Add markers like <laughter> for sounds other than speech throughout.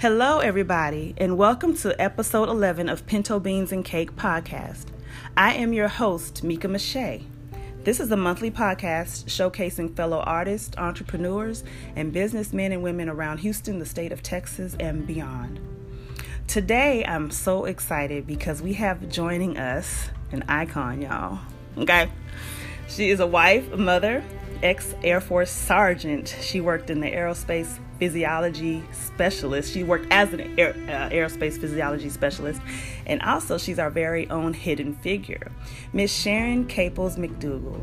Hello, everybody, and welcome to episode 11 of Pinto Beans and Cake podcast. I am your host, Mika Mache. This is a monthly podcast showcasing fellow artists, entrepreneurs, and businessmen and women around Houston, the state of Texas, and beyond. Today, I'm so excited because we have joining us an icon, y'all. Okay. She is a wife, mother, ex Air Force sergeant. She worked in the aerospace physiology specialist. She worked as an air, uh, aerospace physiology specialist, and also she's our very own hidden figure, Miss Sharon Caples McDougal.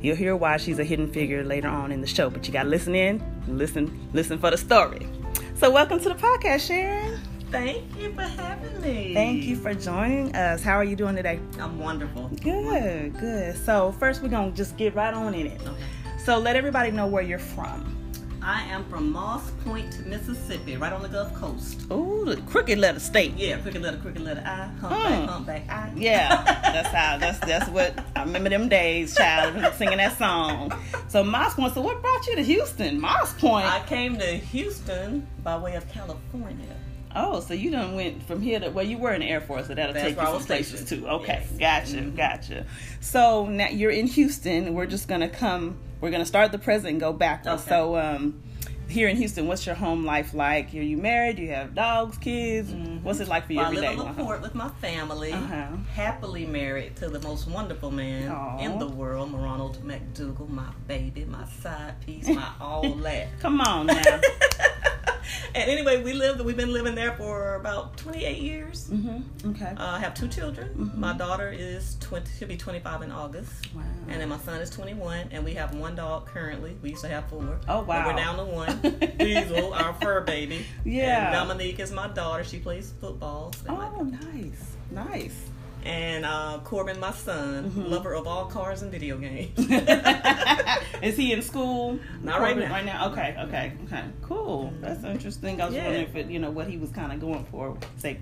You'll hear why she's a hidden figure later on in the show, but you gotta listen in, listen, listen for the story. So, welcome to the podcast, Sharon. Thank you for having me. Thank you for joining us. How are you doing today? I'm wonderful. Good, good. So, first, we're gonna just get right on in it. Okay. So, let everybody know where you're from. I am from Moss Point, Mississippi, right on the Gulf Coast. Ooh, the crooked letter state. Yeah, crooked letter, crooked letter I, humpback, Hmm. humpback I. Yeah, <laughs> that's how. That's that's what I remember them days, child, singing that song. So Moss Point. So what brought you to Houston? Moss Point. I came to Houston by way of California. Oh, so you done went from here to well, you were in the Air Force, so that'll That's take you some places stationed. too. Okay, Yes. gotcha, Mhm. gotcha. So now you're in Houston. We're just gonna come. We're gonna start the present and go backwards. Okay. So um. Here in Houston, what's your home life like? Are you married? Do you have dogs, kids? Mhm. What's it like for you Well, I every live day? on LaPorte with my family. Uh-huh. Happily married to the most wonderful man Aw. in the world, Ronald McDougal, my baby, my side piece, my <laughs> all that. Come on <laughs> now. and anyway, we lived. We've been living there for about 28 years. mm-hmm. Okay. Uh, I have two children. Mhm. My daughter is 20, she'll be 25 in August. wow. And then my son is 21, and we have one dog currently. We used to have four. Oh, But wow. we're down to one. <laughs> Diesel, our fur baby. Yeah. And Dominique is my daughter. She plays football. So Oh, nice, nice. And uh, Corbin, my son, Mhm. lover of all cars and video games. <laughs> Is he in school? Not right now. Right now. Okay. Okay. Okay. Cool. That's interesting. I was Yeah. wondering if it, you know, what he was kind of going for, say,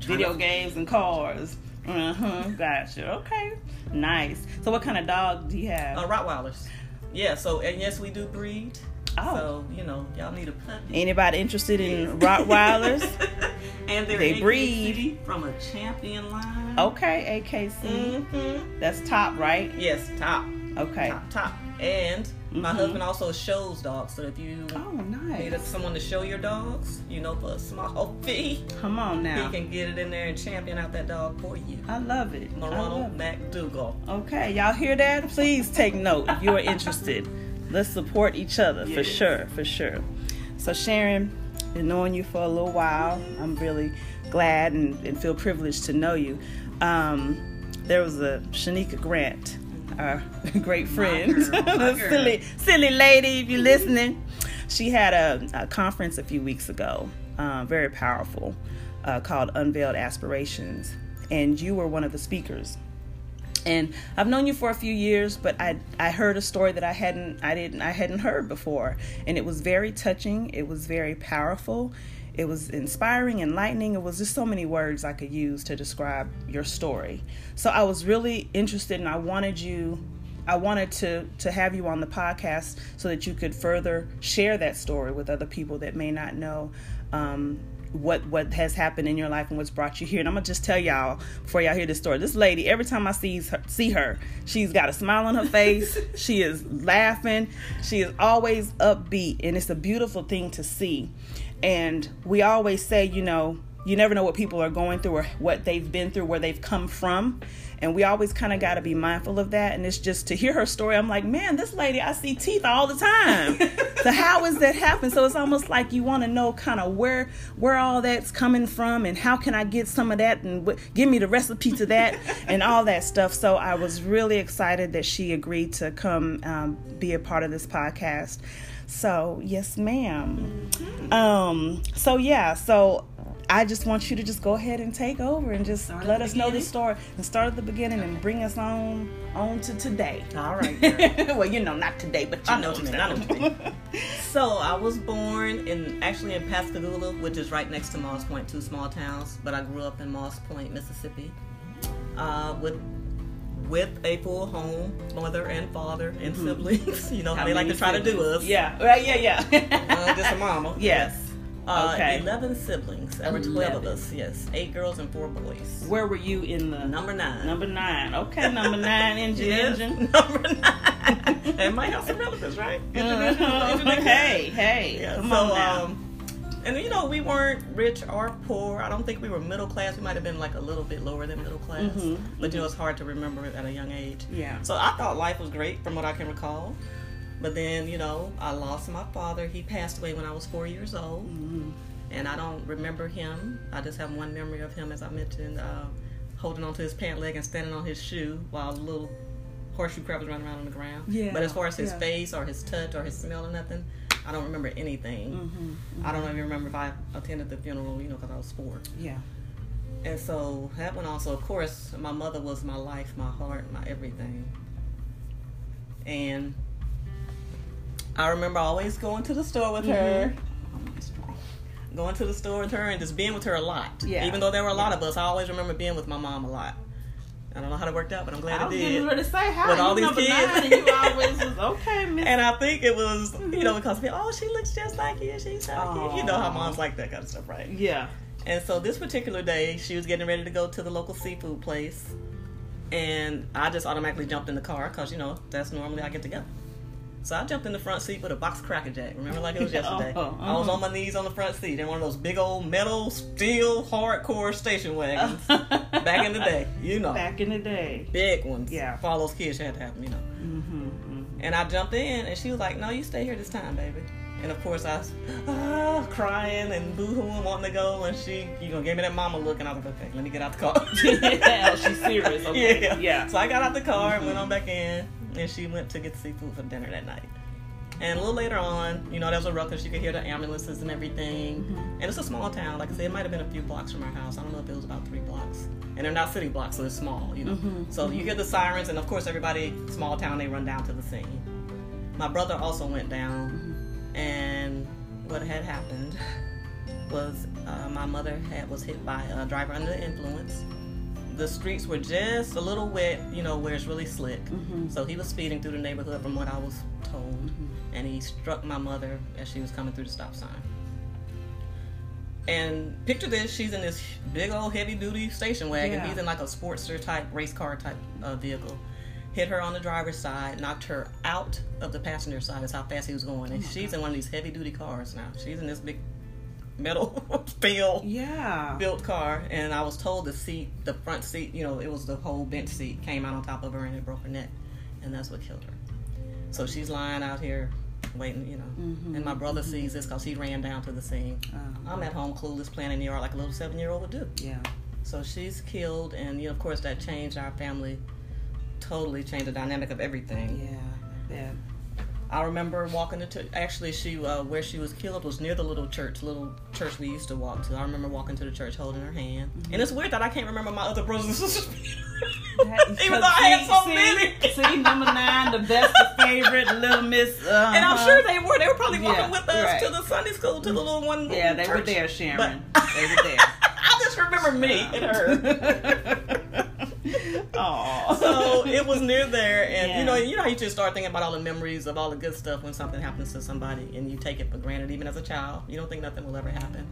video to- games and cars. Uh huh. Gotcha. Okay. Nice. So, what kind of dog do you have? uh, Rottweilers. Yeah, so, and yes, we do breed. Oh. So, you know, y'all need a puppy. Anybody interested in Rottweilers? <laughs> and they're They AKC breed. from a champion line. okay. AKC. hmm That's top, right? Yes, top, Okay. top, top. And my Mhm. husband also shows dogs. So if you Oh, need someone to show your dogs, you know, for a small <laughs> fee, Come on now. he can get it in there and champion out that dog for you. I love it. Love McDougal. Okay, y'all hear that? Please take note if you are interested. <laughs> Let's support each other for sure, for sure. So Sharon, been knowing you for a little while. I'm really glad and, and feel privileged to know you. Um, there was a Shanika Grant, our <laughs> great friend, <laughs> silly, silly lady. If you're listening, she had a, a conference a few weeks ago, uh, very powerful, uh, called Unveiled Aspirations, and you were one of the speakers and I've known you for a few years, but I I heard a story that I hadn't I didn't I hadn't heard before, and it was very touching. It was very powerful. It was inspiring, enlightening. It was just so many words I could use to describe your story. So I was really interested, and I wanted you. I wanted to to have you on the podcast so that you could further share that story with other people that may not know um, what what has happened in your life and what's brought you here. And I'm gonna just tell y'all before y'all hear this story. This lady, every time I sees her, see her, she's got a smile on her face. <laughs> she is laughing. She is always upbeat, and it's a beautiful thing to see. And we always say, you know, you never know what people are going through or what they've been through, where they've come from. And we always kind of got to be mindful of that. And it's just to hear her story, I'm like, man, this lady, I see teeth all the time. <laughs> so how is that happen? So it's almost like you want to know kind of where where all that's coming from and how can I get some of that and give me the recipe to that <laughs> and all that stuff. So I was really excited that she agreed to come um, be a part of this podcast. So yes, ma'am. Um. So yeah. So I just want you to just go ahead and take over and just Start let us know the story and start at the beginning and bring us on on to today. All right. <laughs> well, you know, not today, but you I know know what you mean, I know <laughs> so I was born in actually in Pascagoula, which is right next to Moss Point, two small towns. But I grew up in Moss Point, Mississippi, uh, with with a full home, mother and father and siblings. <laughs> You know how, they like to try to do us. Yeah. Right. Yeah. Yeah. Uh, just a mama. yes. Uh, Okay. 11 siblings. There were 12 of us, yes. Eight girls and four boys. Where were you in the Number nine. Number nine. Okay, <laughs> number nine engine Yes, <laughs> engine. Number nine. and might have some relatives, right? <laughs> Engine. hey, hey, Yeah, come so, on now. um, and you know, we weren't rich or poor. I don't think we were middle class. We might have been like a little bit lower than middle class. Mhm, But you know, it's hard to remember it at a young age. yeah. So I thought life was great from what I can recall. But then, you know, I lost my father. He passed away when I was four years old. Mhm. And I don't remember him. I just have one memory of him, as I mentioned, uh, holding onto his pant leg and standing on his shoe while little horseshoe crab was running around on the ground. Yeah, But as far as his yeah. face or his touch or his smell or nothing, I don't remember anything. Mhm. I don't even remember if I attended the funeral, you know, because I was four. Yeah. And so that went also, of course, my mother was my life, my heart, my everything. And I remember always going to the store with mm-hmm. her, going to the store with her, and just being with her a lot. Yeah. Even though there were a lot of us, I always remember being with my mom a lot. I don't know how it worked out, but I'm glad I it was did. getting ready to say how With you all these kids. and you always was okay, <laughs> Miss. And I think it was, you know, mm-hmm. because people, oh, she looks just like you. She's so cute. You know how moms like that kind of stuff, right? yeah. And so this particular day, she was getting ready to go to the local seafood place, and I just automatically jumped in the car because you know that's normally I get to go. So I jumped in the front seat with a box of Cracker Jack. Remember, like it was <laughs> yesterday. Oh, I was uh-huh. on my knees on the front seat in one of those big old metal, steel, hardcore station wagons <laughs> back in the day. You know, Back in the day. big ones. Yeah. for all those kids had to have them. You know. Mm-hmm. And I jumped in, and she was like, "No, you stay here this time, baby." And of course, I was ah, crying and boo-hooing, wanting to go. And she, you know, gave me that mama look, and I was like, "Okay, let me get out the car." <laughs> yeah, she's serious. Okay. yeah, Yeah. So I got out the car and went on back in, and she went to get seafood for dinner that night. And a little later on, you know, there was a ruckus. You could hear the ambulances and everything. And it's a small town. Like I said, it might have been a few blocks from our house. I don't know if it was about three blocks. And they're not city blocks, so it's small, you know. Mhm, So you hear the sirens, and of course, everybody, small town, they run down to the scene. My brother also went down, and what had happened <laughs> was uh, my mother had was hit by a driver under the influence. The streets were just a little wet, you know, where it's really slick. Mhm. So he was speeding through the neighborhood, from what I was told, and he struck my mother as she was coming through the stop sign. And picture this: she's in this big old heavy-duty station wagon. Yeah. He's in like a Sportster type race car type uh, vehicle. Hit her on the driver's side, knocked her out of the passenger side. That's how fast he was going. And she's in one of these heavy-duty cars now. She's in this big metal <laughs> steel Yeah. built car, and I was told the seat, the front seat, you know, it was the whole bench seat, came out on top of her and it broke her neck, and that's what killed her. So she's lying out here waiting, you know. Mhm. And my brother sees this because he ran down to the scene. Um, I'm at home clueless, playing in the yard like a little seven year old would do. yeah. So she's killed, and you know, of course, that changed our family, totally changed the dynamic of everything. Yeah. Yeah. I remember walking to actually she uh, where she was killed was near the little church, little church we used to walk to. I remember walking to the church holding her hand, and it's weird that I can't remember my other brothers and sisters, <laughs> even though I had so see- many. See, number nine, the best, the favorite, little Miss. Uh, <laughs> And I'm sure they were. They were probably walking Yeah, with us right. to the Sunday school, to the little one. Yeah, they were there, Sharon. But- they were there. <laughs> I just remember me and her. <laughs> Aw. so it was near there, and Yeah. you know, you know, how you just start thinking about all the memories of all the good stuff when something happens to somebody, and you take it for granted, even as a child. You don't think nothing will ever happen.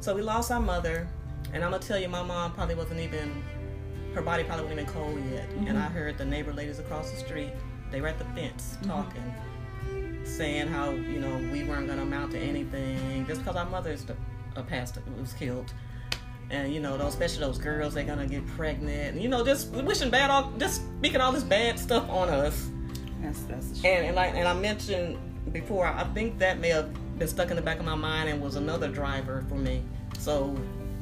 So we lost our mother, and I'm gonna tell you, my mom probably wasn't even, her body probably wasn't even cold yet. And mm-hmm. I heard the neighbor ladies across the street, they were at the fence mm-hmm. talking, saying how you know we weren't gonna amount to anything just because our mother's a pastor was killed and you know those especially those girls they're gonna get pregnant and you know just wishing bad all just speaking all this bad stuff on us That's that's and, and like and i mentioned before i think that may have been stuck in the back of my mind and was another driver for me so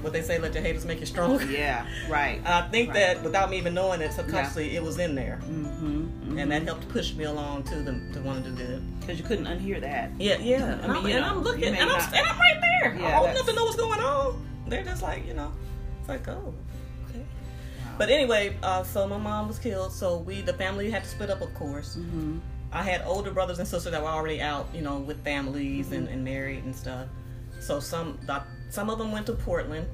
what they say let your haters make you stronger <laughs> Yeah. Right. i think Right. that without me even knowing it subconsciously it was in there Mm-hmm. and that helped push me along to the to want to do good because you couldn't unhear that. yeah yeah and, I mean, I'm, and I'm looking and I'm, and I'm right there Yeah, i'm old that's- to know what's going on they're just like you know it's like oh okay Wow. But anyway, uh, so my mom was killed. So we, the family, had to split up, of course. Mm-hmm. I had older brothers and sisters that were already out, you know, with families and, and married and stuff. So some the, some of them went to Portland,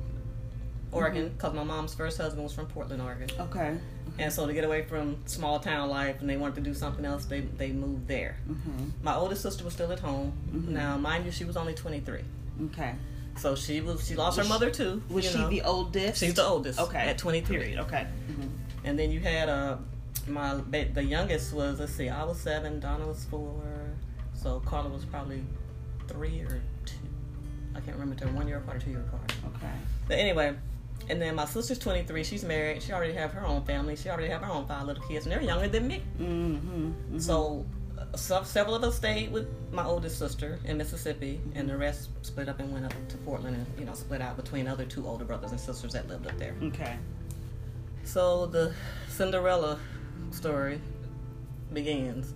Oregon, because my mom's first husband was from Portland, Oregon. Okay. And so to get away from small town life and they wanted to do something else, they they moved there. Mm-hmm. My oldest sister was still at home. Now, mind you, she was only 23. Okay. So she was. She lost her mother too. Was she know. the oldest? She's the oldest. Okay. At 23. Period. Okay. And then you had uh my the youngest was let's see, I was seven, Donna was four, so Carla was probably three or two. I can't remember. They're one year apart or two year apart. Okay. But anyway, and then my sister's 23. She's married. She already have her own family. She already have her own five little kids, and they're younger than me. Mm-hmm. So, uh, so several of us stayed with my oldest sister in Mississippi, and the rest split up and went up to Portland, and you know split out between other two older brothers and sisters that lived up there. Okay. So the Cinderella story begins.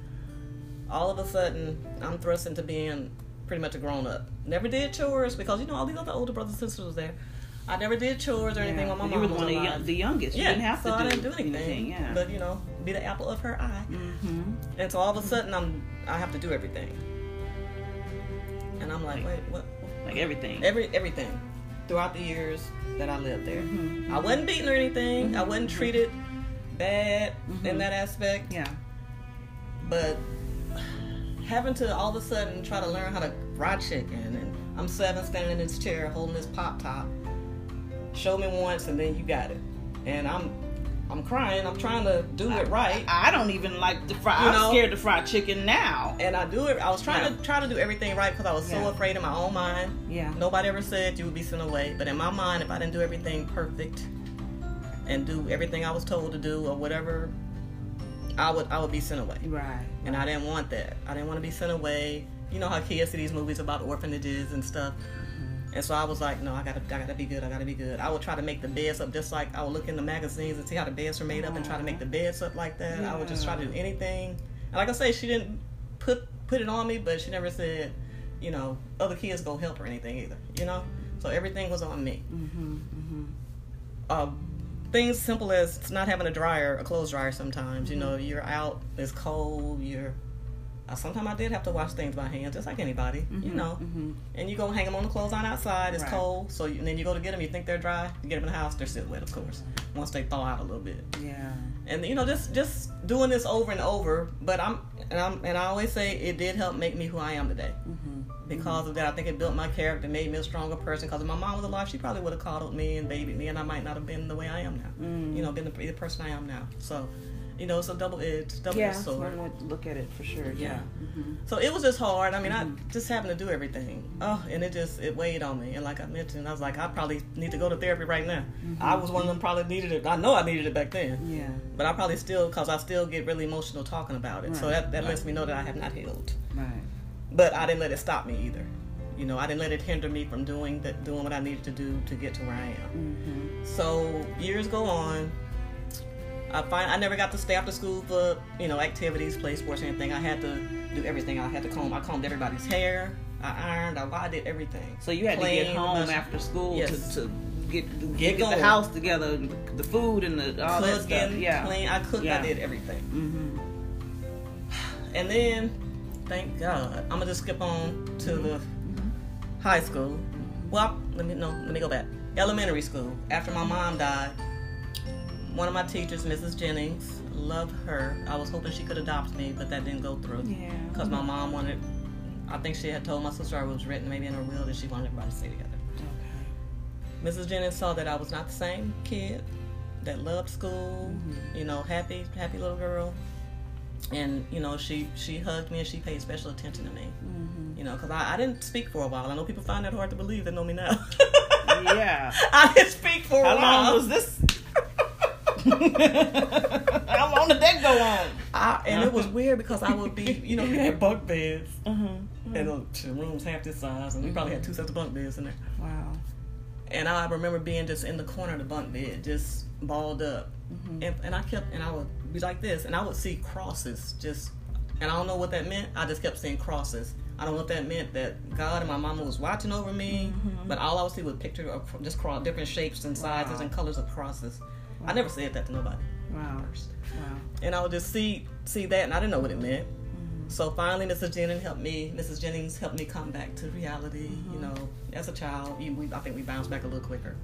All of a sudden, I'm thrust into being pretty much a grown up. Never did chores because you know all these other older brothers and sisters were there. I never did chores or anything Yeah. when my you mom were was one of the youngest. You yeah, didn't have so to I do, didn't do anything. Yeah. But you know, be the apple of her eye. mm-hmm. And so all of a sudden, I'm I have to do everything. And I'm like, wait, what? Like everything. Every everything throughout the years that I lived there. Mhm. I wasn't beaten or anything. I wasn't Mhm. treated bad in that aspect. yeah. But having to all of a sudden try to learn how to fry chicken, and I'm seven standing in this chair holding this pop top. Show me once, and then you got it. And I'm I'm crying. I'm trying to do it right. I, I don't even like the fry. You I'm know? scared to fry chicken now. and I do it. I was trying Yeah. to try to do everything right because I was so Yeah. afraid in my own mind. Yeah. Nobody ever said you would be sent away, but in my mind, if I didn't do everything perfect and do everything I was told to do or whatever, I would I would be sent away. Right. And I didn't want that. I didn't want to be sent away. You know how kids see these movies about orphanages and stuff. And so I was like, no, I gotta, I gotta be good. I gotta be good. I would try to make the beds up just like I would look in the magazines and see how the beds were made up and try to make the beds up like that. I would just try to do anything. And like I say, she didn't put put it on me, but she never said, you know, other kids go help or anything either. You know, so everything was on me. Mm-hmm. Mm-hmm. Uh, things simple as not having a dryer, a clothes dryer. Sometimes, you know, you're out, it's cold, you're. Uh, sometimes I did have to wash things by hand, just like anybody, you know. Mm-hmm. And you go hang them on the clothesline outside. It's Right. cold, so you, and then you go to get them. You think they're dry. You get them in the house. They're still wet, of course. Once they thaw out a little bit, Yeah. and you know, just just doing this over and over. But I'm and I'm and I always say it did help make me who I am today. Mm-hmm. Because of that, I think it built my character, made me a stronger person. Because if my mom was alive, she probably would have coddled me and babied me, and I might not have been the way I am now. Mm. You know, been the, the person I am now. So, you know, it's a double edged, double Yeah. edged sword. One would look at it for sure. Yeah. Yeah. Mm-hmm. So it was just hard. I mean, Mhm. I just happened to do everything. Oh, and it just it weighed on me. And like I mentioned, I was like, I probably need to go to therapy right now. I was one of them probably needed it. I know I needed it back then, Yeah. but I probably still because I still get really emotional talking about it. So Right. that that lets me know that I have not healed. Right. But I didn't let it stop me either. You know, I didn't let it hinder me from doing that, doing what I needed to do to get to where I am. Mm-hmm. So years go on. I find I never got to stay after school for you know activities, play sports, anything. I had to do everything. I had to comb. I combed everybody's hair. I ironed. I, I did everything. So you had to get home after school Yes. to, to get get, Get the house together, the food and the all that stuff. Cooking, Yeah. clean. I cooked. Yeah. I did everything. Mm-hmm. And then, thank God, I'm gonna just skip on to the high school. Well, let me no, let me go back. Elementary school. After my mom died, one of my teachers, Mrs. Jennings, love her. I was hoping she could adopt me, but that didn't go through. Yeah. Because my mom wanted. I think she had told my sister I was written maybe in her will that she wanted everybody to stay together. Mrs. Jennings saw that I was not the same kid that loved school, Mhm. you know, happy, happy little girl. And you know, she she hugged me and she paid special attention to me. Mm-hmm. You know, because I, I didn't speak for a while. I know people find that hard to believe. They know me now. <laughs> Yeah. I didn't speak for a while. How long was this? <laughs> How long did that go on? I, and it was weird because I would be, you know, we had bunk beds, Uh-huh. and the the rooms half this size, and we probably had two sets of bunk beds in there. Wow. And I remember being just in the corner of the bunk bed, just balled up. Mhm. And, and I kept, and I would be like this, and I would see crosses just, and I don't know what that meant. I just kept seeing crosses. I don't know if that meant that God and my mama was watching over me, Mhm. but all I would see was pictures of just cross, different shapes and sizes Wow. and colors of crosses. I never said that to nobody Wow. first. Wow. And I would just see see that, and I didn't know what it meant. Mhm. So finally, Mrs. Jennings helped me. Mrs. Jennings helped me come back to reality. You Mhm. know, as a child, we, I think we bounce back a little quicker.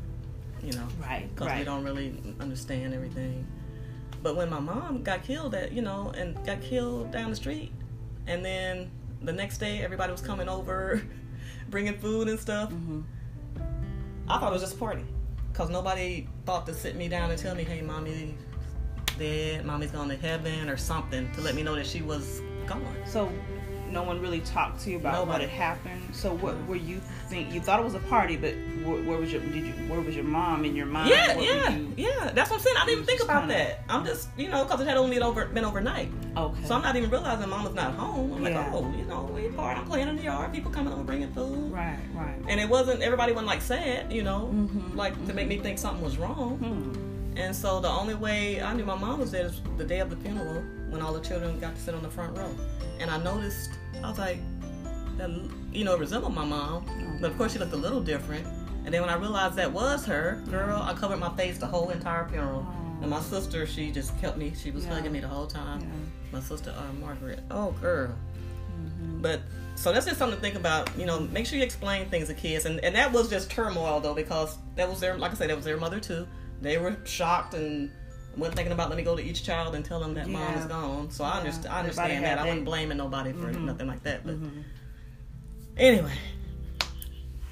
You know, Right. because we don't really understand everything. But when my mom got killed, at you know, and got killed down the street, and then the next day everybody was coming over, <laughs> bringing food and stuff. Mhm. I thought it was just a party because nobody thought to sit me down and tell me, "Hey, mommy, dead. Mommy's gone to heaven or something," to let me know that she was gone. So no one really talked to you about what had happened. So what were you think? You thought it was a party, but where, where was your did you where was your mom in your mind? Yeah, yeah, you- yeah. That's what I'm saying. I didn't even think about that. I'm just, you know, because it had only been over been overnight. Okay. So I'm not even realizing mom was not home. I'm Yeah. like, oh, you know, we part. I'm playing in the yard. People coming over bringing food. right, right. And it wasn't everybody wasn't like sad, you know, Mhm, like to make me think something was wrong. Hmm. And so the only way I knew my mom was there is the day of the funeral when all the children got to sit on the front row. And I noticed, I was like, that, you know, it resembled my mom, but of course she looked a little different. And then when I realized that was her, girl, I covered my face the whole entire funeral. Oh. And my sister, she just kept me, she was Yeah. hugging me the whole time. Yeah. My sister, uh, Margaret. Oh, girl. Mm-hmm. But so that's just something to think about. You know, make sure you explain things to kids, and and that was just turmoil though because that was their, like I said, that was their mother too. They were shocked and went thinking about let me go to each child and tell them that mom is gone. So I Yeah. understand. I understand had that. I wasn't blaming nobody for Mhm. nothing like that. But Mhm. anyway,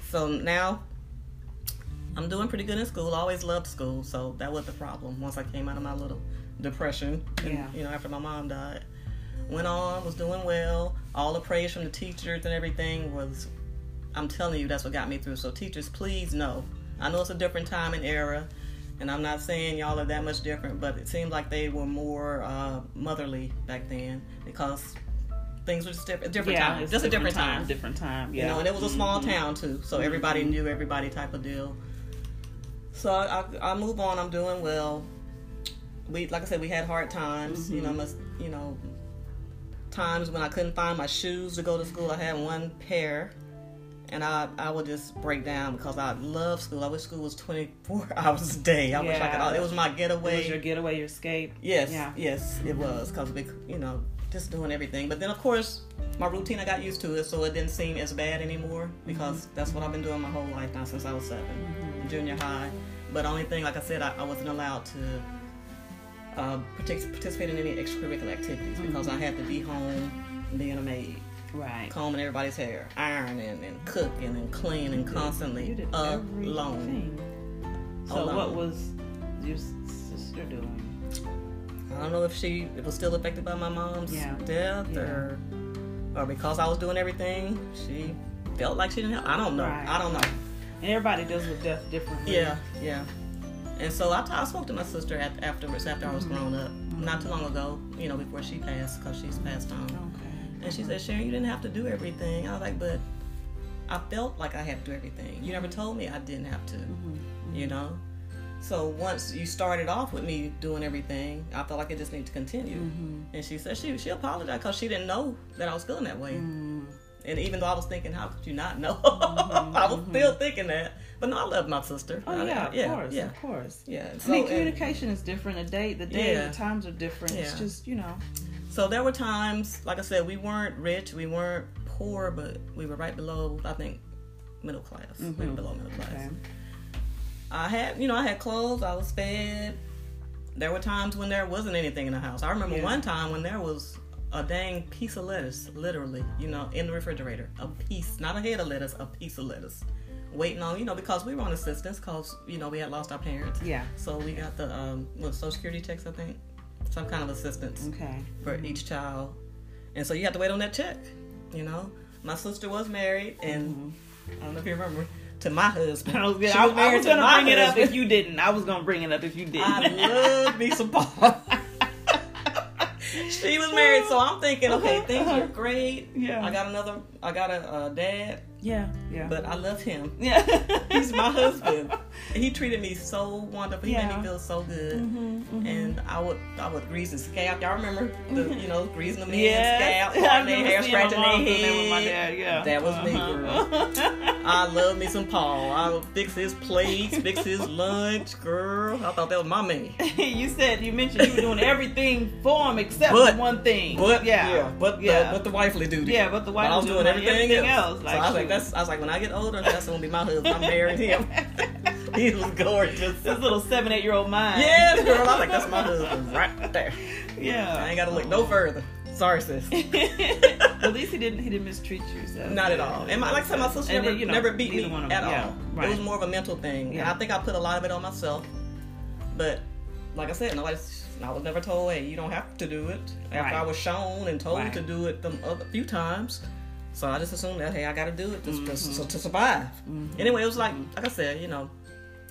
so now. I'm doing pretty good in school. I always loved school, so that was the problem. Once I came out of my little depression, and, Yeah. you know, after my mom died, went on, was doing well. All the praise from the teachers and everything was, I'm telling you, that's what got me through. So, teachers, please know. I know it's a different time and era, and I'm not saying y'all are that much different, but it seemed like they were more uh, motherly back then because things were just different. Different yeah, time, just a different time. Different time. Yeah. You know, and it was a small Mhm. town too, so everybody knew everybody type of deal. So I, I, I move on. I'm doing well. We, like I said, we had hard times. You know, Mm-hmm. must, you know, times when I couldn't find my shoes to go to school. I had one pair, and I, I would just break down because I love school. I wish school was 24 <laughs> hours a day. I wish I Yeah. could. It was my It getaway. was your getaway, your escape. Yes, Yeah. yes, it was because we, you know, just doing everything. But then, of course, my routine, I got used to it, so it didn't seem as bad anymore because Mm-hmm. that's what I've been doing my whole life now since I was 7 junior high. But only thing, like I said, I, I wasn't allowed to uh, partic- participate in any extracurricular activities because I had to be home being a maid, Right. combing everybody's hair, ironing and cooking and cleaning constantly You did alone. everything. So Alone. what was your sister doing? I don't know if she it was still affected by my mom's Yeah. death Yeah. or or because I was doing everything, she felt like she didn't have. I don't know. Right. I don't know. And everybody deals with death differently. Yeah, yeah. And so I, I spoke to my sister afterwards, after I was mm-hmm. grown up, not too long mm-hmm. ago, you know, before she passed, because she's passed on. Oh. And she said, Sharon, you didn't have to do everything. I was like, but I felt like I had to do everything. You never told me I didn't have to, mm-hmm, mm-hmm. you know? So once you started off with me doing everything, I felt like it just needed to continue. Mm-hmm. And she said she she apologized because she didn't know that I was feeling that way. Mm. And even though I was thinking, how could you not know? <laughs> I was still thinking that. But no, I love my sister. Oh I- yeah, I- of yeah, course, yeah, of course. yeah. I So, mean, and- communication is different. The day, the day, Yeah. the times are different. It's just you know. So there were times, like I said, we weren't rich, we weren't poor, but we were right below, I think, middle class. We were Mhm. below middle class. Okay. I had, you know, I had clothes, I was fed. There were times when there wasn't anything in the house. I remember Yeah. one time when there was a dang piece of lettuce, literally, you know, in the refrigerator. A piece, not a head of lettuce, a piece of lettuce. Waiting on, you know, because we were on assistance because, you know, we had lost our parents. Yeah. So we got the, um, what, Social Security checks, I think? Some kind of assistance Okay. for each child. And so you have to wait on that check, you know? My sister was married, and I don't know if you remember, to my husband. I was, gonna, I, I married was to gonna bring it up if you didn't. I was gonna bring it up if you didn't. I love me some <laughs> Paul. she was married, so I'm thinking, okay, Uh-huh, things uh-huh. are great. Yeah. I got another, I got a, uh dad, yeah, yeah. but I love him. <laughs> yeah, He's my husband. He treated me so wonderful. He made me feel so good. Mhm, mhm. And I would I would grease his scalp. Y'all remember the you know greasing the man's Yes. scalp, <laughs> I their hair, scratching their mom doing that with my head. dad, yeah. That was me, Uh-huh. <laughs> I love me some Paul. I would fix his plates, fix his lunch, girl. I thought that was my man. you said you mentioned you were doing everything for him except But- one thing. But yeah, yeah, but yeah, the, but the wifely duty. yeah, but the But wife I was doing everything, else. Like, so I was like, that's I was like, when I get older, that's gonna be my husband. I'm marrying him. <laughs> he was gorgeous. this little seven, eight year old mind. Yes, girl. I was like, that's my husband right there. Yeah. I ain't gotta look no further. Sorry, sis. <laughs> at least he didn't he didn't mistreat you. So. Not at all. And my, like I said, my sister never, then, you know, never beat me at. Yeah, all. right. It was more of a mental thing. And I think I put a lot of it on myself. But like I said, nobody's. I was never told, hey, you don't have to do it. After Right. I was shown and told Right. to do it them other few times. So I just assumed that, hey, I got to do it to, Mm-hmm. to, so- to survive. Anyway, it was like, like I said, you know,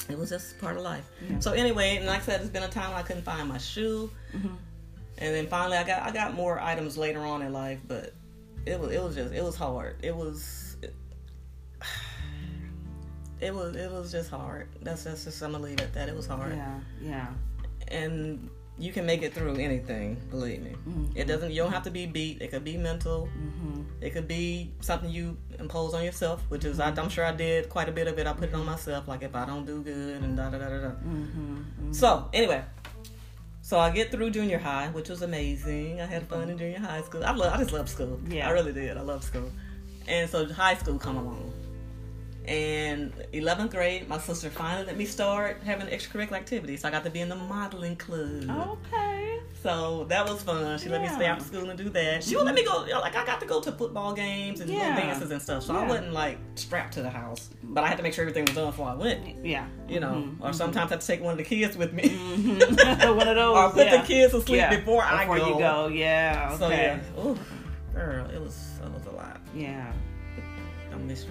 it was just part of life. So anyway, and like I said, it's been a time I couldn't find my shoe, Mm-hmm. and then finally I got I got more items later on in life, but it was it was just it was hard. It was it, <sighs> it was it was just hard. That's that's just I'm gonna leave it at that. It was hard, Yeah, yeah. and you can make it through anything. Believe me, mm-hmm. it doesn't. You don't have to be beat. It could be mental. Mm-hmm. It could be something you impose on yourself, which is I, mm-hmm. I'm sure I did quite a bit of it. I put it on myself, like if I don't do good and da da da da da. So anyway, so I get through junior high, which was amazing. I had fun in junior high school. I love, I just love school. Yeah. I really did. I love school. And so high school come along. And 11th grade, my sister finally let me start having extracurricular activities. So I got to be in the modeling club. Okay. So that was fun. She let me stay Yeah. after school and do that. She would let me go, you know, like I got to go to football games and Yeah. dances and stuff. So I wasn't like strapped to the house, but I had to make sure everything was done before I went. Yeah. You know, Mm-hmm. or sometimes I had to take one of the kids with me, <laughs> One of those. <laughs> or put yeah. the kids to sleep Yeah. before I go. Before you go. Yeah. Okay. So yeah, Ooh, girl, it was it was a lot. Yeah. I miss you.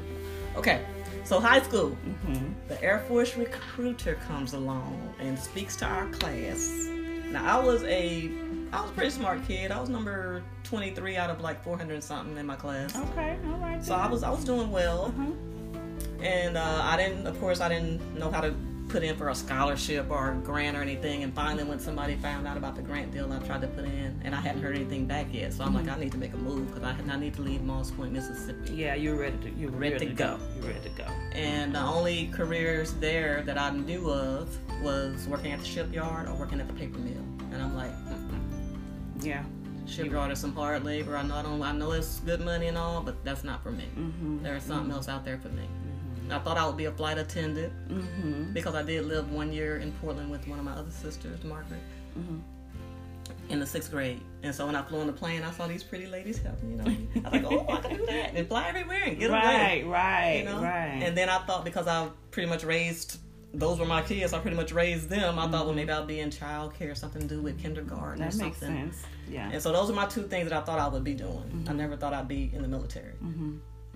Okay, so high school. hmm the Air Force recruiter comes along and speaks to our class. Now I was a I was a pretty smart kid. I was number 23 out of like 400 and something in my class. Okay. All right. So I was I was doing well, Uh-huh. and uh, I didn't. Of course, I didn't know how to put in for a scholarship or a grant or anything. And finally, when somebody found out about the grant deal, I tried to put in, and I hadn't heard anything back yet. So I'm like, I need to make a move because I, I need to leave Moss Point, Mississippi. Yeah, you're ready to you were Ready ready, to to go. go. You're ready to go. And the only careers there that I knew of was working at the shipyard or working at the paper mill. And I'm like, mm-mm. Yeah. shipyard is some hard labor. I know I don't. I know it's good money and all, but that's not for me. Mm-hmm. There's something else out there for me. I thought I would be a flight attendant Mm-hmm. because I did live one year in Portland with one of my other sisters, Margaret, Mhm. in the sixth grade. And so when I flew on the plane, I saw these pretty ladies helping. You know, I was like, oh, I can do that and fly everywhere and get away. Right. Right. you know? Right. And then I thought because I pretty much raised those were my kids, I pretty much raised them. I thought, well, maybe I'll be in childcare, something to do with kindergarten that or makes something. sense. Yeah. And so those are my two things that I thought I would be doing. I never thought I'd be in the military.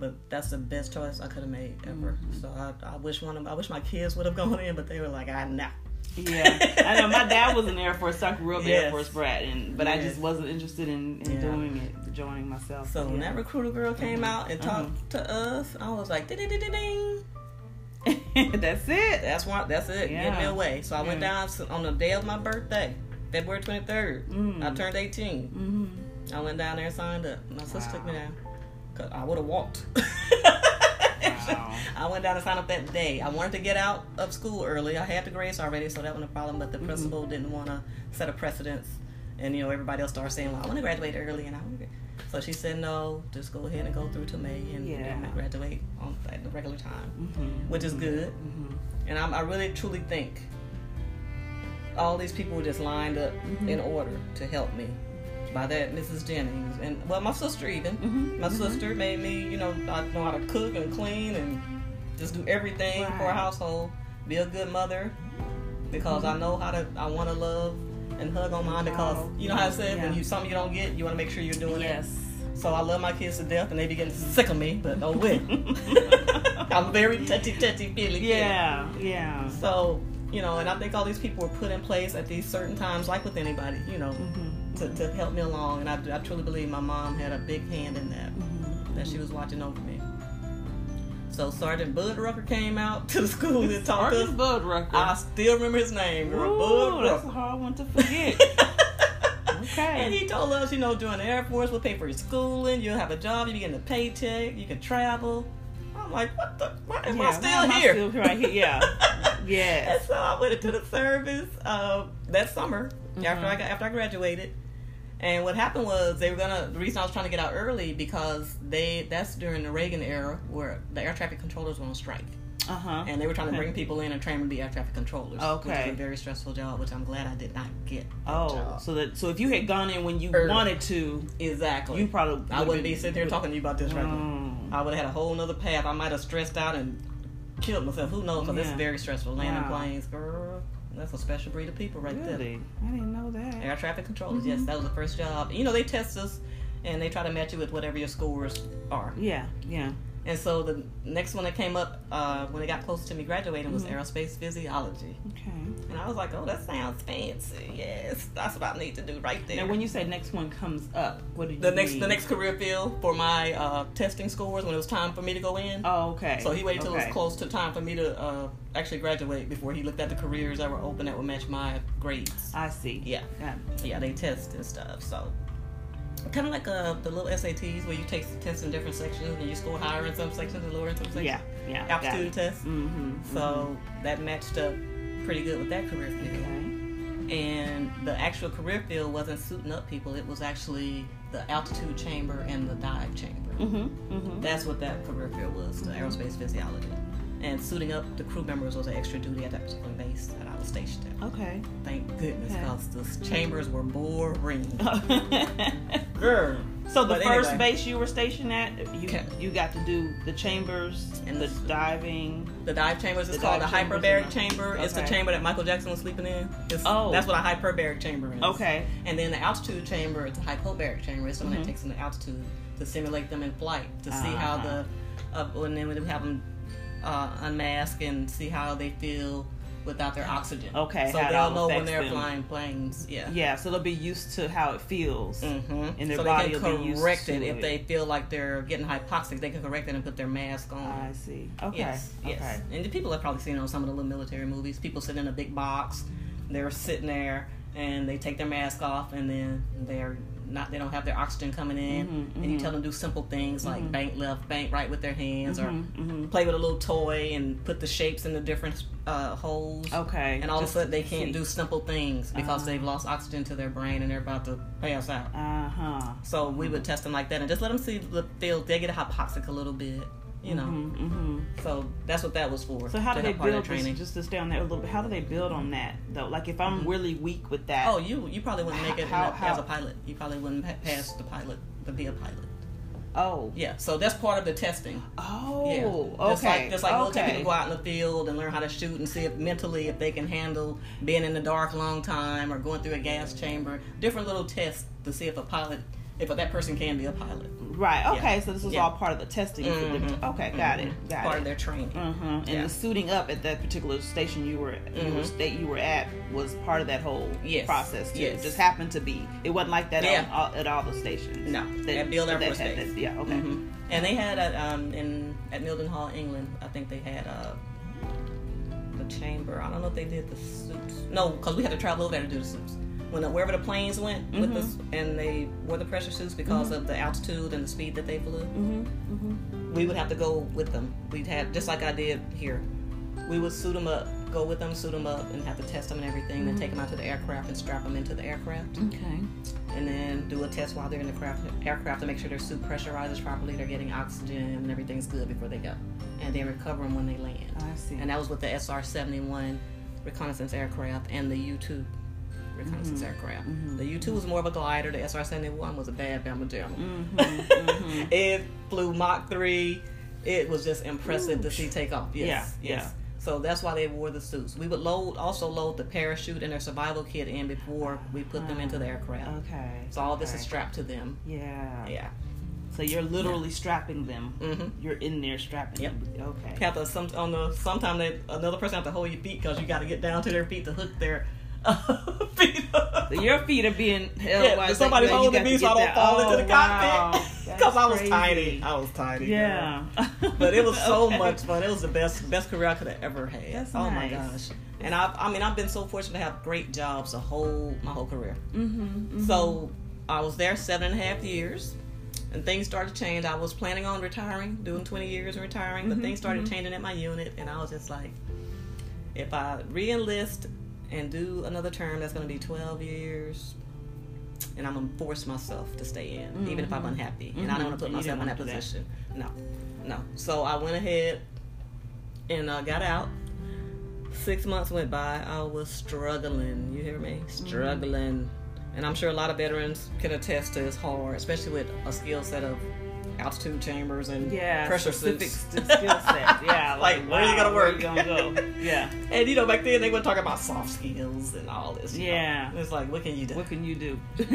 Mm-hmm. But that's the best choice I could have made ever. So I, I wish one of I wish my kids would have <laughs> gone in, but they were like, ah, nah. Yeah, I know. My dad was in the Air Force, so I grew up Yes. Air Force brat, and but I just wasn't interested in, in Yeah. doing it, joining myself. So when that recruiter girl came out and talked Mhm. to us, I was like, ding, ding, ding, ding, ding. <laughs> that's it. That's why. That's it. Get me away. So I went down on the day of my birthday, February twenty third. Mm. I turned eighteen. Mm-hmm. I went down there and signed up. My sister took me down. Cause I would have walked. <laughs> Wow. I went down and signed up that day. I wanted to get out of school early. I had the grades already, so that wasn't a problem. But the principal didn't want to set a precedence, and you know everybody else started saying, "Well, I want to graduate early," and I want to. So she said, "No, just go ahead and go through to May and, Yeah. and graduate on at the regular time, Mm-hmm. which is good." Mm-hmm. And I'm, I really truly think all these people were just lined up Mm-hmm. in order to help me. By that, Mrs. Jennings and well, my sister even. Mhm, My mhm. sister made me, you know, I know how to cook and clean and just do everything for a household. Be a good mother because I know how to. I want to love and hug on mine because Oh, you know how I said when you something you don't get, you want to make sure you're doing it. Yes. So I love my kids to death, and they be getting sick of me, but oh well. <laughs> <laughs> I'm very touchy, touchy, feely. kid. Yeah. Yeah. So, you know, and I think all these people were put in place at these certain times, like with anybody, you know, Mm-hmm. To, to help me along. And I, I truly believe my mom had a big hand in that, Mm-hmm. that she was watching over me. So Sergeant Bud Rucker came out to the school and <laughs> talked to Sergeant us. Bud Rucker. I still remember his name. Ooh, Bud that's a hard one to forget. <laughs> okay. And he told us, you know, during the Air Force, we'll pay for your schooling, you'll have a job, you'll get a paycheck, you can travel. I'm like, what the? Why am I still am I here? still right here? Yeah. <laughs> And so I went into the service uh, that summer after I Mhm. got, after I graduated. And what happened was they were gonna. The reason I was trying to get out early because they that's during the Reagan era where the air traffic controllers were on strike. Uh huh. and they were trying to bring people in and train them to be air traffic controllers. Okay. which Okay. is a very stressful job, which I'm glad I did not get. Oh, job. so that so if you had gone in when you Early. wanted to, exactly. you probably I wouldn't be sitting here talking to you about this right now. Mm. I would have had a whole nother path. I might have stressed out and killed myself. Who knows? Because Yeah. it's very stressful. Landing Wow. planes, girl. That's a special breed of people right there. Really, I didn't know that. Air traffic controllers. Mm-hmm. Yes, that was the first job. You know, they test us and they try to match you with whatever your scores are. Yeah, yeah. And so the next one that came up uh, when it got close to me graduating was Mhm. aerospace physiology. Okay. And I was like, oh, that sounds fancy. Yes, that's what I need to do right there. Now, when you say next one comes up, what do you the next the next career field for my uh, testing scores when it was time for me to go in. Oh, okay. So he waited till it was close to time for me to uh, actually graduate before he looked at the careers that were open that would match my grades. I see. Yeah, Yeah. yeah, they test and stuff. So kind of like uh, the little SATs where you take tests in different sections and you score higher in some sections and lower in some sections. Yeah. Yeah. Aptitude test. Mm-hmm. So that matched up pretty good with that career field. Okay. And the actual career field wasn't suiting up people. It was actually the altitude chamber and the dive chamber. Mm-hmm. Mm-hmm. That's what that career field was, the aerospace physiology. And suiting up the crew members was an extra duty at that particular base that I was stationed at. Okay. Thank goodness, Okay. because the chambers were boring. <laughs> Girl. so the But first anyway. base you were stationed at, you Okay. you got to do the chambers And the the- diving. The dive chambers is called the hyperbaric chamber. It's the chamber that Michael Jackson was sleeping in. It's, Oh. That's what a hyperbaric chamber is. Okay. And then the altitude chamber it's a hypobaric chamber. It's the one Mhm. that takes them to altitude to simulate them in flight, to see how Uh-huh. the, uh, and then we have them uh, unmask and see how they feel without their oxygen. Okay, So they'll know when they're them. flying planes. Yeah. Yeah, so they'll be used to how it feels. Mm-hmm. And their so body they will can correct it if it. they feel like they're getting hypoxic. They can correct it and put their mask on. I see. Okay. Yes, yes. And the people have probably seen on some of the little military movies. People sit in a big box, they're sitting there, and they take their mask off, and then they're not. They don't have their oxygen coming in, Mhm, and you mhm. tell them to do simple things like Mhm. bank left, bank right with their hands, or mhm. play with a little toy and put the shapes in the different uh, holes. Okay. And all of a sudden, they can't see. do simple things because Ah. they've lost oxygen to their brain and they're about to pass out. Uh huh. So we would test them like that and just let them see the feel. They get hypoxic a little bit, you know. hmm So that's what that was for. So how do they build training? this? Just to stay on that a little bit. How do they build on that though? Like if I'm mm-hmm. really weak with that. Oh, you you probably wouldn't make it How- how- as a pilot. You probably wouldn't pa- pass the pilot to be a pilot. Oh. Yeah, so that's part of the testing. Oh. Yeah, Okay. Just like just like military okay. people go out in the field and learn how to shoot and see if mentally if they can handle being in the dark a long time or going through a gas mm. chamber. Different little tests to see if a pilot if that person can be a pilot. Right. Okay. Yeah. So this is Yeah. all part of the testing. for them to- Mhm. Okay. Got it. Mhm. Got part it. of their training. Mm-hmm. And Yeah. the suiting up at that particular station you were, you were Mhm. state you were at was part of that whole Yes. process too. Yes. It just happened to be. It wasn't like that Yeah. all, at all the stations. No, at Beale Air Force Base. that- Yeah. Okay. Mhm. And they had at um in at Mildenhall, England. I think they had a the chamber. I don't know if they did the suits. No, because we had to travel over there to do the suits. When the, wherever the planes went with Mhm. us, and they wore the pressure suits because Mhm. of the altitude and the speed that they flew, Mm-hmm. Mm-hmm. we would have to go with them. We'd have just like I did here. We would suit them up, go with them, suit them up, and have to test them and everything. Then take them out to the aircraft and strap them into the aircraft Okay. and then do a test while they're in the craft, aircraft to make sure their suit pressurizes properly, they're getting oxygen, and everything's good before they go. And then recover them when they land. I see. And that was with the SR 71 reconnaissance aircraft and the U 2 Mhm. aircraft. Mhm. The U 2 was more of a glider, the SR 71 was a bad Bama Jamma. Mhm, mhm. it flew Mach 3. It was just impressive to see take off. Yes, Yeah, yes. So that's why they wore the suits. We would load also load the parachute and their survival kit in before we put them into the aircraft. Okay. So all this is strapped to them. Yeah. Yeah. So you're literally strapping them. Mm-hmm. You're in there strapping Yep. them. Okay. Have to some on the sometime that another person have to hold your feet because you got to get down to their feet to hook their feet. up. So your feet are being held yeah, while somebody's got holding me so I don't that- fall into Oh, the wow. <laughs> cockpit because I was crazy. tiny. I was tiny. girl. Yeah. <laughs> but it was so Okay. much fun. It was the best best career I could have ever had. That's oh my gosh! And I, I mean, I've been so fortunate to have great jobs the whole my whole career. Mm-hmm, mm-hmm. So I was there seven and a half years, and things started to change. I was planning on retiring, doing twenty years and retiring, but Mhm, things started mhm. changing at my unit, and I was just like, if I re-enlist and do another term, that's going to be twelve years. And I'm gonna force myself to stay in, even if I'm Mhm. unhappy, and I don't want to put myself in that wanna that. position. No, no. So I went ahead, and uh, got out. Six months went by. I was struggling. You hear me? Struggling. And I'm sure a lot of veterans can attest to it's hard, especially with a skill set of altitude chambers and Yeah, pressure specific suits. skill set. Yeah, <laughs> Like, where you wow, gonna work? you gonna go? <laughs> Yeah. And you know, back then they would talk about soft skills and all this. you know. Yeah. It's like, what can you do? What can you do? And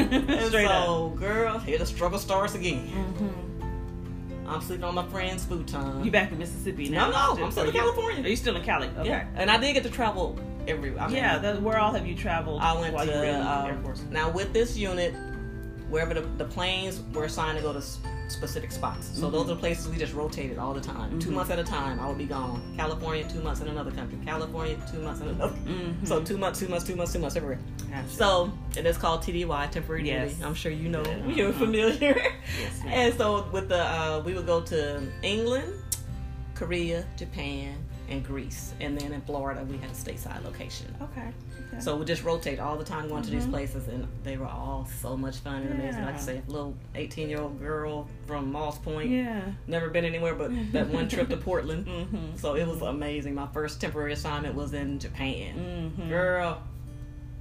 <laughs> Straight so, up. girl, here the struggle starts again. Mhm. I'm sleeping on my friend's futon. You back in Mississippi No, now? no, I'm still in California. Are you still in Cali? Okay. Yeah, and I did get to travel every. I mean, Yeah, that, where all have you traveled? I went to were uh, Air Force? now with this unit, wherever the, the planes were assigned to go to specific spots. So those are places we just rotated all the time. Two Mhm. months at a time, I would be gone. California, two months in another country. California, two months in another. Mhm. So two months, two months, two months, two months everywhere. Gotcha. So it is called TDY, temporary Yes. duty. I'm sure you know, Yeah. you're familiar. <laughs> Yes, and so with the, uh, we would go to England, Korea, Japan, and Greece, and then in Florida we had a stateside location. okay. Okay. So we just rotate all the time going to these Mhm. places, and they were all so much fun and amazing. Like I Yeah. say, little 18 year old girl from Moss Point, yeah. never been anywhere but that one trip to <laughs> Portland. Mm-hmm. So it was amazing. My first temporary assignment was in Japan. Mm-hmm. Girl,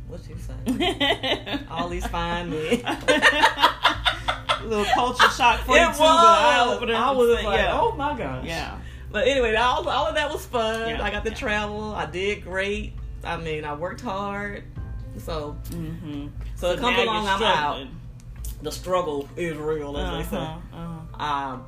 what you say? <laughs> all these fine men. <laughs> little culture shock for it you was. too, but opener. I was like, yeah. oh my gosh. yeah. But anyway, all, all of that was fun. Yeah, I got to yeah. travel. I did great. I mean, I worked hard. So, Mm-hmm. so, it comes along, I'm out. The struggle is real, as they say. Uh-huh, uh-huh. Um,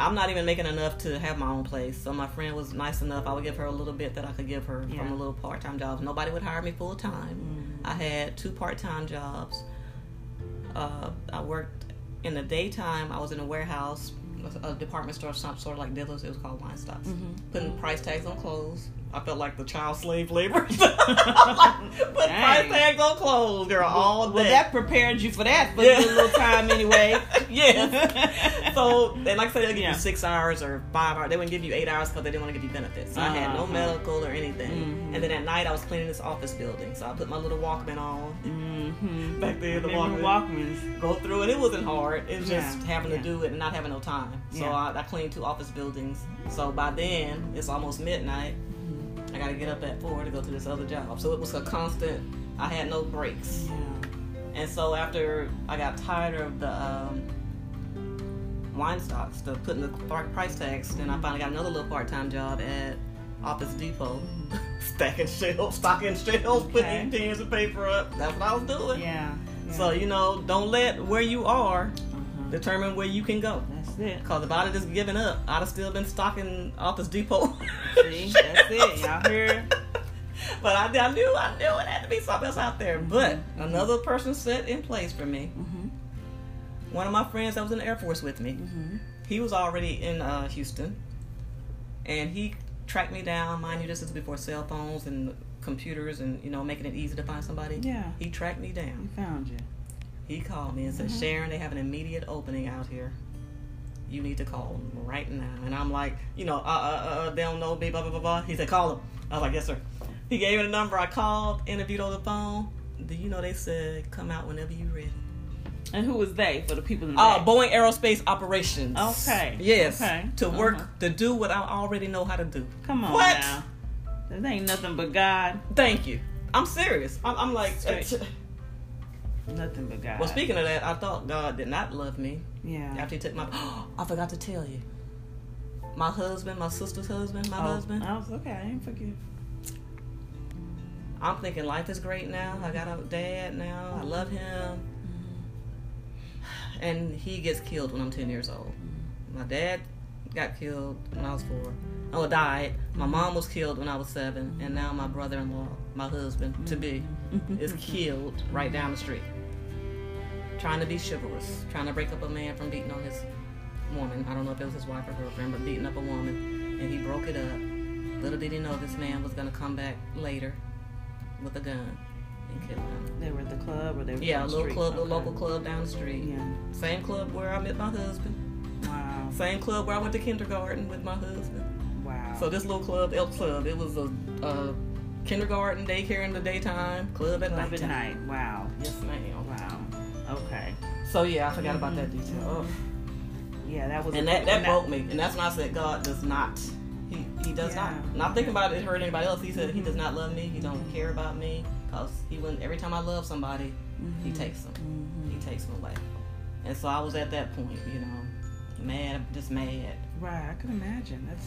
I'm not even making enough to have my own place. So my friend was nice enough. I would give her a little bit that I could give her Yeah. from a little part-time job. Nobody would hire me full time. Mhm. I had two part-time jobs. Uh, I worked in the daytime. I was in a warehouse, a department store, some sort of like Dillard's. It was called Weinstock's. Mhm. Putting price tags on clothes. I felt like the child slave labor. <laughs> Putting price Dang. tags on clothes, girl, all day. Well, that prepared you for that for Yeah. a little time anyway. <laughs> yes. <laughs> so, and like I said, they'll give Yeah. you six hours or five hours. They wouldn't give you eight hours because they didn't want to give you benefits. So I had no Uh-huh. medical or anything. Mhm. And then at night, I was cleaning this office building. So I put my little Walkman on, mm-hmm. Back there, the Walkman. Walkmans. go through it. It wasn't hard. It was just Yeah, having yeah. to do it and not having no time. So Yeah. I, I cleaned two office buildings. So by then, it's almost midnight. I got to get up at four to go to this other job. So it was a constant. I had no breaks. Yeah. And so after I got tired of the um, Weinstock's, the putting the price tags, then I finally got another little part-time job at Office Depot, <laughs> stacking shelves, stocking shelves, Okay. putting pens and paper up. That's what I was doing. Yeah. yeah. So you know, don't let where you are Uh-huh. determine where you can go. That's it. Cause if I'd have just given up, I'd have still been stocking Office Depot. See, that's it. Y'all <laughs> hear? But I, I knew, I knew it had to be something else out there. But another person set in place for me. Mm-hmm. One of my friends that was in the Air Force with me, Mm-hmm. he was already in uh, Houston, and he tracked me down. Mind you, this is before cell phones and computers, and you know, making it easy to find somebody. Yeah. He tracked me down. He found you. He called me and said, Mhm. "Sharon, they have an immediate opening out here. You need to call them right now." And I'm like, you know, uh, uh, uh, they don't know me, blah blah blah blah. He said, "Call them." I was like, "Yes, sir." He gave me the number. I called, interviewed on the phone. Do you know they said, "Come out whenever you're ready." And who was they for the people in the Uh, back? Boeing Aerospace Operations. Okay. Yes. Okay. To work, Uh-huh. to do what I already know how to do. Come on What? now. That ain't nothing but God. Thank you. I'm serious. I'm, I'm like. Nothing but God. well, speaking of that, I thought God did not love me Yeah. after He took my. <gasps> I forgot to tell you. My husband, my sister's husband, my oh, husband. Oh, I was okay. I ain't forget. I'm thinking life is great now. I got a dad now. I love him. <sighs> And he gets killed when I'm 10 years old. My dad got killed when I was four. Oh, died. My mom was killed when I was seven. And now my brother in law, my husband to be, mm-hmm. is killed right down the street. Trying to be chivalrous. Trying to break up a man from beating on his woman. I don't know if it was his wife or girlfriend, but beating up a woman. And he broke it up. Little did he know this man was going to come back later with a gun and kill him. They were at the club or they were Yeah, a the little street? club, a Okay. local club down the street. Yeah. Same club where I met my husband. Wow. Same club where I went to kindergarten with my husband. Wow. So this little club, Elk Club, it was a, a kindergarten, daycare in the daytime, club at club night. at night. Wow. Yes, ma'am. Okay. So yeah, I forgot about that detail. Oh. Yeah, that was And that that broke me. And that's when I said God does not. He, he does Yeah. not. Not thinking about it hurt anybody else. He said he Mhm. does not love me. He don't care about me. Cause he wouldn't. Every time I love somebody, he Mhm. takes them. He takes them away. And so I was at that point, you know, mad, just mad. Right, I can imagine. That's,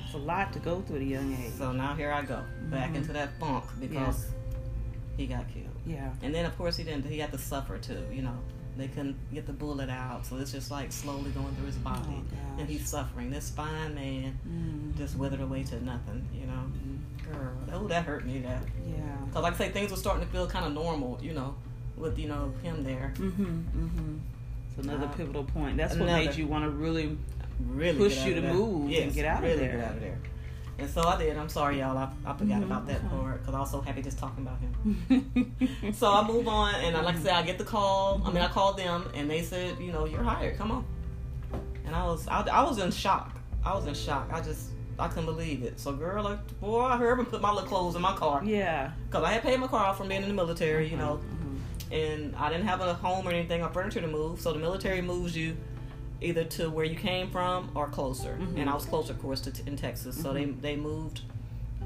that's a lot to go through at a young age. So now here I go back into that funk because he got killed. Yeah. And then of course he didn't. He had to suffer too. You know, they couldn't get the bullet out, so it's just like slowly going through his body, Oh, and he's suffering. This fine man Mm. just withered away to nothing. You know, girl, oh that hurt me. That Yeah. because like I say, things were starting to feel kind of normal. You know, with you know him there. Mm-hmm. Mm-hmm. It's another Uh, pivotal point. That's what made you want to really. Really Push you to there. move and get out of there. Get out of there. And so I did. I'm sorry, y'all. I, I forgot Mhm, about that fine. part because I was so happy just talking about him. <laughs> So I move on, and I, like I said, I get the call. I mean, I called them, and they said, you know, you're hired. Come on. And I was, I, I was in shock. I was in shock. I just, I couldn't believe it. So, girl, like, boy, I heard and put my little clothes in my car yeah. because I had paid my car off from being in the military, you know, Mhm. and I didn't have a home or anything or furniture to move. So the military moves you either to where you came from or closer. Mhm. And I was closer, of course, to in Texas. So they Mhm. they moved,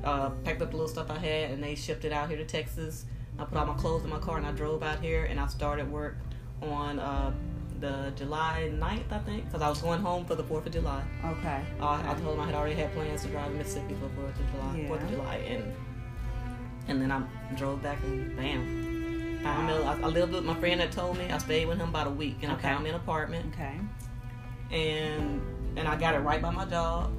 uh, packed up the little stuff I had, and they shipped it out here to Texas. I put all my clothes in my car and I drove out here and I started work on uh, the July 9th, I think, because I was going home for the 4th of July. Okay. Uh, I told them I had already had plans to drive to Mississippi for Fourth of July. Yeah. Fourth of July, and and then I drove back and bam, me. I, I lived with my friend that told me. I stayed with him about a week, and Okay. I found me an apartment, Okay. And and I got it right by my job,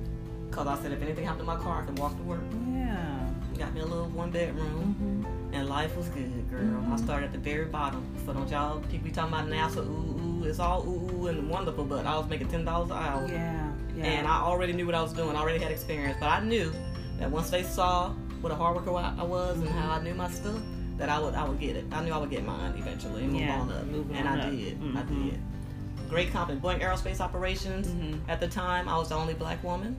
cause I said if anything happened to my car, I could walk to work. Yeah. Got me a little one bedroom, Mm-hmm. and life was good, girl. I Mhm. started at the very bottom. So don't y'all people be talking about NASA, ooh ooh, it's all ooh ooh and wonderful, but I was making ten dollars an hour. Yeah. Yeah. and I already knew what I was doing. I already had experience, but I knew that once they saw what a hard worker I I was and how I knew my stuff, that I would I would get it. I knew I would get mine eventually and move Yeah, on up, moving and on I up. did. I Mhm. did. Great company, Boeing Aerospace Operations. Mhm. At the time, I was the only black woman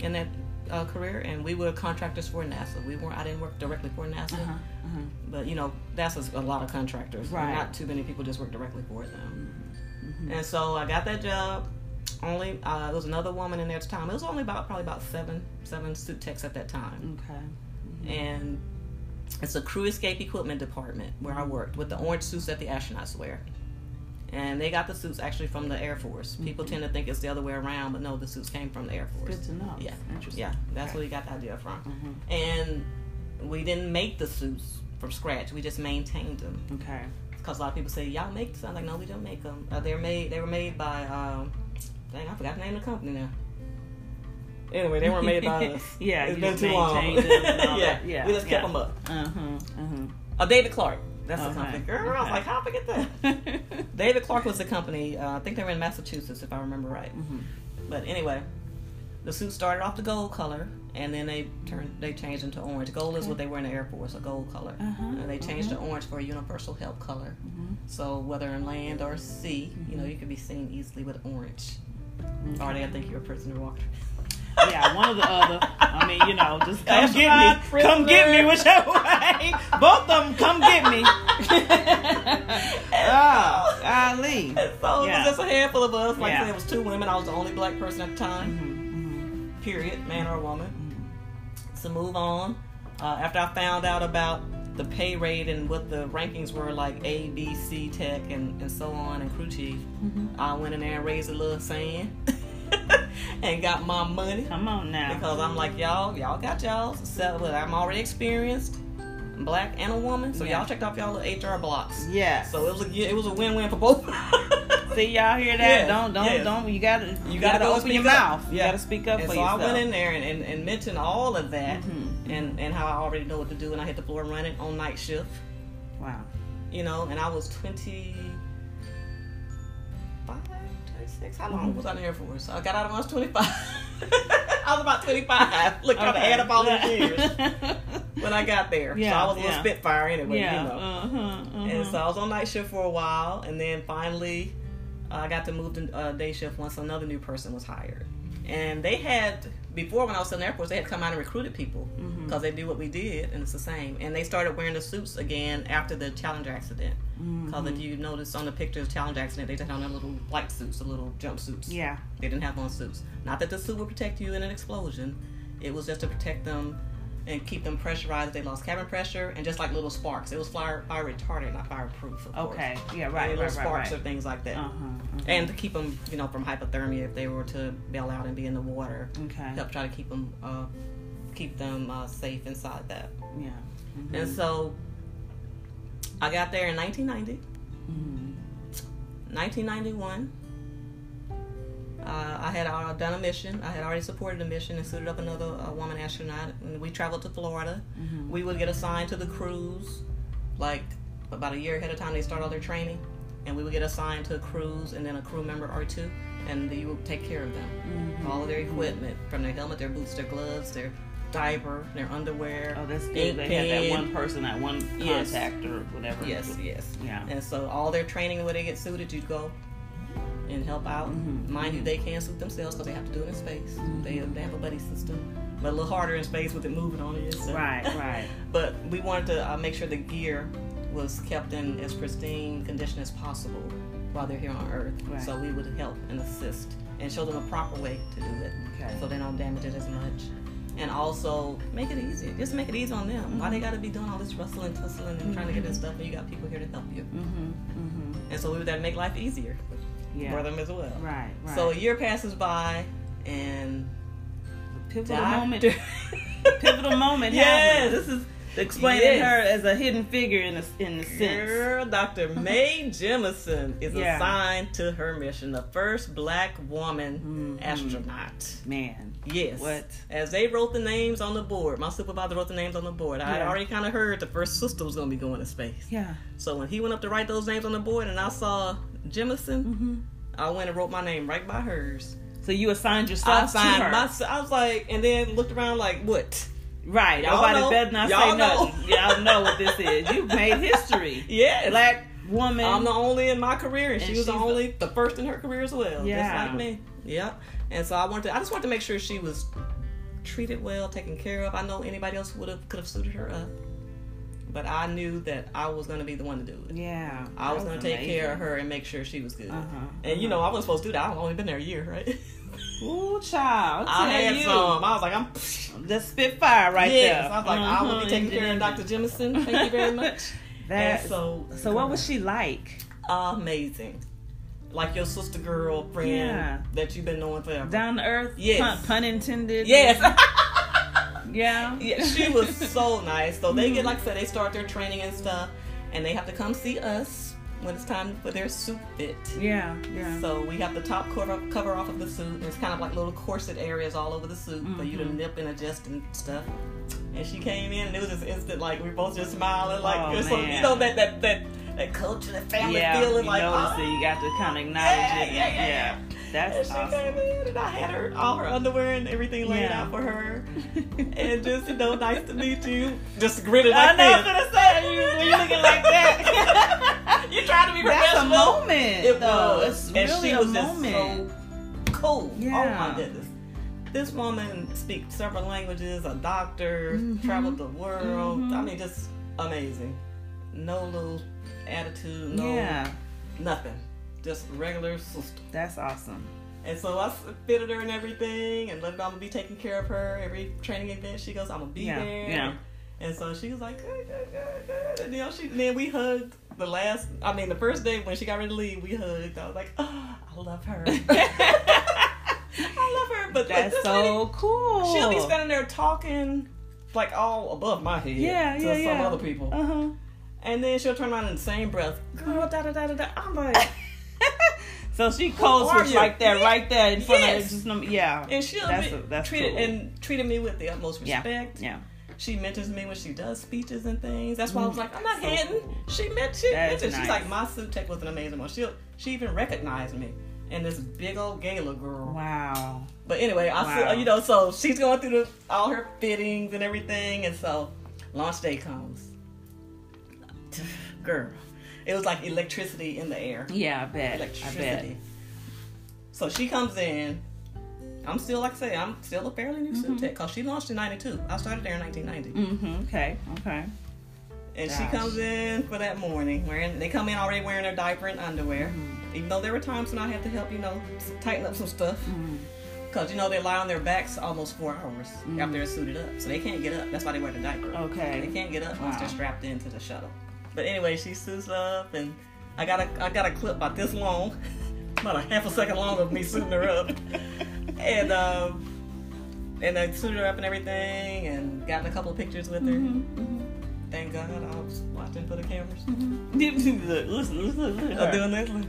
in that uh, career, and we were contractors for NASA. We weren't. I didn't work directly for NASA, Uh-huh. Uh-huh. but you know, NASA's a lot of contractors. Right. Not too many people just work directly for them. Mhm. And so I got that job. Only uh, there was another woman in there at the time. It was only about probably about seven seven suit techs at that time. Okay. And it's a crew escape equipment department where I worked with the orange suits that the astronauts wear. And they got the suits actually from the Air Force. People tend to think it's the other way around, but no, the suits came from the Air Force. Good to know. Yeah, Interesting. yeah, that's Okay. where we got the idea from. Mhm. And we didn't make the suits from scratch. We just maintained them Okay. because a lot of people say y'all make this. I'm like, no, we don't make them. Uh, they're made. They were made by. Um, dang, I forgot the name of the company now. Anyway, they weren't made by <laughs> us. Yeah, it's been too long. them <laughs> yeah. Yeah, we just kept yeah. them up. Uh huh. Uh huh. Uh, David Clark. That's Okay. the company. Girl, I was Okay. like, how I get that? <laughs> David Clark was the company. Uh, I think they were in Massachusetts, if I remember right. Mhm. But anyway, the suit started off the gold color, and then they turned, they changed into orange. Gold is what they were in the Air Force, a gold color. Uh-huh, And they changed uh-huh. to orange for a universal health color. Mhm. So whether in land or sea, you know, you can be seen easily with orange. Or they think you're a prisoner walking. <laughs> Yeah, one or the other. I mean, you know, just come That's get right, me. Come get me whichever way. Both of them, come get me. oh, Ali. And so it Yeah. was just a handful of us. Like I said, it was two women. I was the only black person at the time. Mhm, Period, man or woman. mhm, So move on. Uh, after I found out about the pay rate and what the rankings were, like A, B, C tech, and, and so on, and crew chief, mhm. I went in there and raised a little sand <laughs> <laughs> and got my money Come on now. because I'm like y'all, y'all got y'all. So well, I'm already experienced, I'm black and a woman, so Yeah. y'all checked off y'all HR blocks. Yeah. So it was a it was a win win for both. <laughs> See y'all hear that? Yes, Don't don't yes. don't. You gotta you, You gotta, gotta open your up. mouth. You Yeah. gotta speak up and for so yourself. I went in there and, and, and mentioned all of that Mhm. and, and how I already know what to do and I hit the floor running on night shift, Wow. you know, and I was 25, 26. How long was I in the Air Force? I got out when I was 25. <laughs> I was about 25. Look, Okay. add up all these years <laughs> when I got there. Yeah, so I was a little yeah. spitfire anyway, yeah. you know. Uh-huh, uh-huh. And so I was on night shift for a while, and then finally uh, I got to move to uh, day shift once another new person was hired. And they had before when I was in the Air Force, they had come out and recruited people because they knew what we did, and it's the same. And they started wearing the suits again after the Challenger accident. Because if Mhm. you notice on the pictures, Challenger accident, they just had on their little light suits, the little jumpsuits. yeah. They didn't have on suits. Not that the suit would protect you in an explosion. It was just to protect them and keep them pressurized if they lost cabin pressure and just like little sparks. It was fire, fire retardant, not fireproof. Of Okay. Course. Yeah. Right. little Right. Sparks Right. or things like that. Uh huh. And to keep them, you know, from hypothermia if they were to bail out and be in the water. Okay. Help try to keep them, uh, keep them uh, safe inside that. Yeah. Mhm. And so I got there in 1990. Mhm. 1991. Uh, I had uh, done a mission. I had already supported a mission and suited up another uh, woman astronaut. And we traveled to Florida. Mhm. We would get assigned to the cruise, like about a year ahead of time. They start all their training, and we would get assigned to a cruise and then a crew member or two, and you would take care of them, Mhm. all of their equipment, from their helmet, their boots, their gloves, their diaper, their underwear. Oh, that's good. They had that one person, that one Yes. contact or whatever. Yes, yes. Yeah. And so all their training where they get suited, you go and help out. Mhm. Mind you, they can suit themselves because they have to do it in space. They, they have a buddy system, but a little harder in space with it moving on you. So. Right. <laughs> Right. But we wanted to uh, make sure the gear was kept in as pristine condition as possible while they're here on Earth. Right. So we would help and assist and show them a proper way to do it, Okay. so they don't damage it as much. And also make it easy. Just make it easy on them. Why they got to be doing all this rustling, tussling, and trying to get this stuff, and you got people here to help you. Mhm. Mhm. And so we were there to make life easier Yeah. for them as well. Right. Right. So a year passes by, and pivotal moment. <laughs> Pivotal moment. Yes. happened. This is explaining Yes. her as a hidden figure in a in a sense. Girl, Dr. <laughs> Mae Jemison is Yeah. assigned to her mission, the first black woman Mhm. astronaut. Man. Yes. What? As they wrote the names on the board, my supervisor wrote the names on the board. I had already kind of heard the first sister was going to be going to space. Yeah. So when he went up to write those names on the board and I saw Jemison, hmm I went and wrote my name right by hers. So you assigned I yourself to her. my, I was like, and then looked around like, what? Right. Y'all Nobody know. better not Y'all say know. nothing. <laughs> Y'all know what this is. You've made history. <laughs> Yeah. Black woman. I'm the only in my career, and, And she was the she's the- only, the first in her career as well, Yeah. just like me. Yep. And so I wanted, to, I just wanted to make sure she was treated well, taken care of. I know anybody else would have could have suited her up, but I knew that I was going to be the one to do it. yeah. I was that going to take care of her and make sure she was good. Uh-huh. And you know, I wasn't supposed to do that. I've only been there a year, right? <laughs> Ooh, child. I had you. some. I was like, I'm. The spitfire right yes. there. I was like, I will be taking care of Dr. Jemison. Thank you very <laughs> much. That's so, so what was she like? amazing. Like your sister girlfriend Yeah. that you've been knowing forever. Down to earth? Yes. Pun, pun intended. yes. <laughs> Yeah. yeah, she was so nice. So they Mm-hmm. get, like I said, they start their training and stuff, and they have to come see us when it's time for their suit fit. Yeah. Yeah. So we have the top cover, cover off of the suit, and it's kind of like little corset areas all over the suit for you to Mhm. nip and adjust and stuff. And she came in, and it was just instant, like we both just smiling, like Oh, so, you know that that that that culture, that family yeah, feeling, you like notice oh, it. You got to kind of acknowledge yeah, it. yeah, and- yeah, yeah. And That's she awesome. came in, and I had her all her underwear and everything laid out for her, <laughs> and just you know, nice to meet you. Just gritted I like know. I was this. gonna say you, you looking like that. <laughs> you trying to be professional. That's a moment. It though. was. It's and really she a was moment. so cool. Yeah. Oh my goodness. This woman speaks several languages, a doctor, Mhm. traveled the world. Mhm. I mean, just amazing. No little attitude, no Yeah, nothing. Just regular sister. that's awesome. And so I fitted her and everything and let her know I'm gonna be taking care of her every training event. She goes, I'm gonna be Yeah, there. yeah. And so she was like, good, good, good, good. And you know, she then we hugged the last I mean the first day when she got ready to leave, we hugged. I was like, Oh, I love her. <laughs> I love her. But That's so lady, cool. she'll be standing there talking like all above my head Yeah, to yeah, some yeah. other people. Uh huh. And then she'll turn around in the same breath, girl, da da da da da. I'm like <laughs> so she are switch you? right there, right there in front Yes. of just yeah. and she'll That's be a- that's treated cool. and treated me with the utmost yeah, respect. yeah. She mentors me when she does speeches and things. That's why I was mm. like, I'm not So hitting. cool. She meant she That mentioned. is She's like, my suit tech was an amazing one. She she even recognized me. And this big old gala girl. Wow. But anyway, I Wow. feel you know, so she's going through the, all her fittings and everything, and so launch day comes. Girl, it was like electricity in the air. Yeah, I bet. I Electricity. bet. So she comes in. I'm still, like I say, I'm still a fairly new Mm-hmm. suit tech because she launched in '92. I started there in 1990. Mm-hmm. Okay. Okay. And Gosh. she comes in for that morning wearing. They come in already wearing their diaper and underwear. Mm-hmm. Even though there were times when I had to help, you know, tighten up some stuff. Mm-hmm. Because you know they lie on their backs almost four hours after they're suited up, so they can't get up. That's why they wear the diaper. Okay. They can't get up once they're strapped into the shuttle. But anyway, she suits up, and I got a I got a clip about this long, <laughs> about a half a second long of me suiting her up, <laughs> and um, and I suited her up and everything, and gotten a couple of pictures with her. Mm-hmm. Thank God I was watching for the cameras. <laughs> listen, listen, listen. I'm doing this.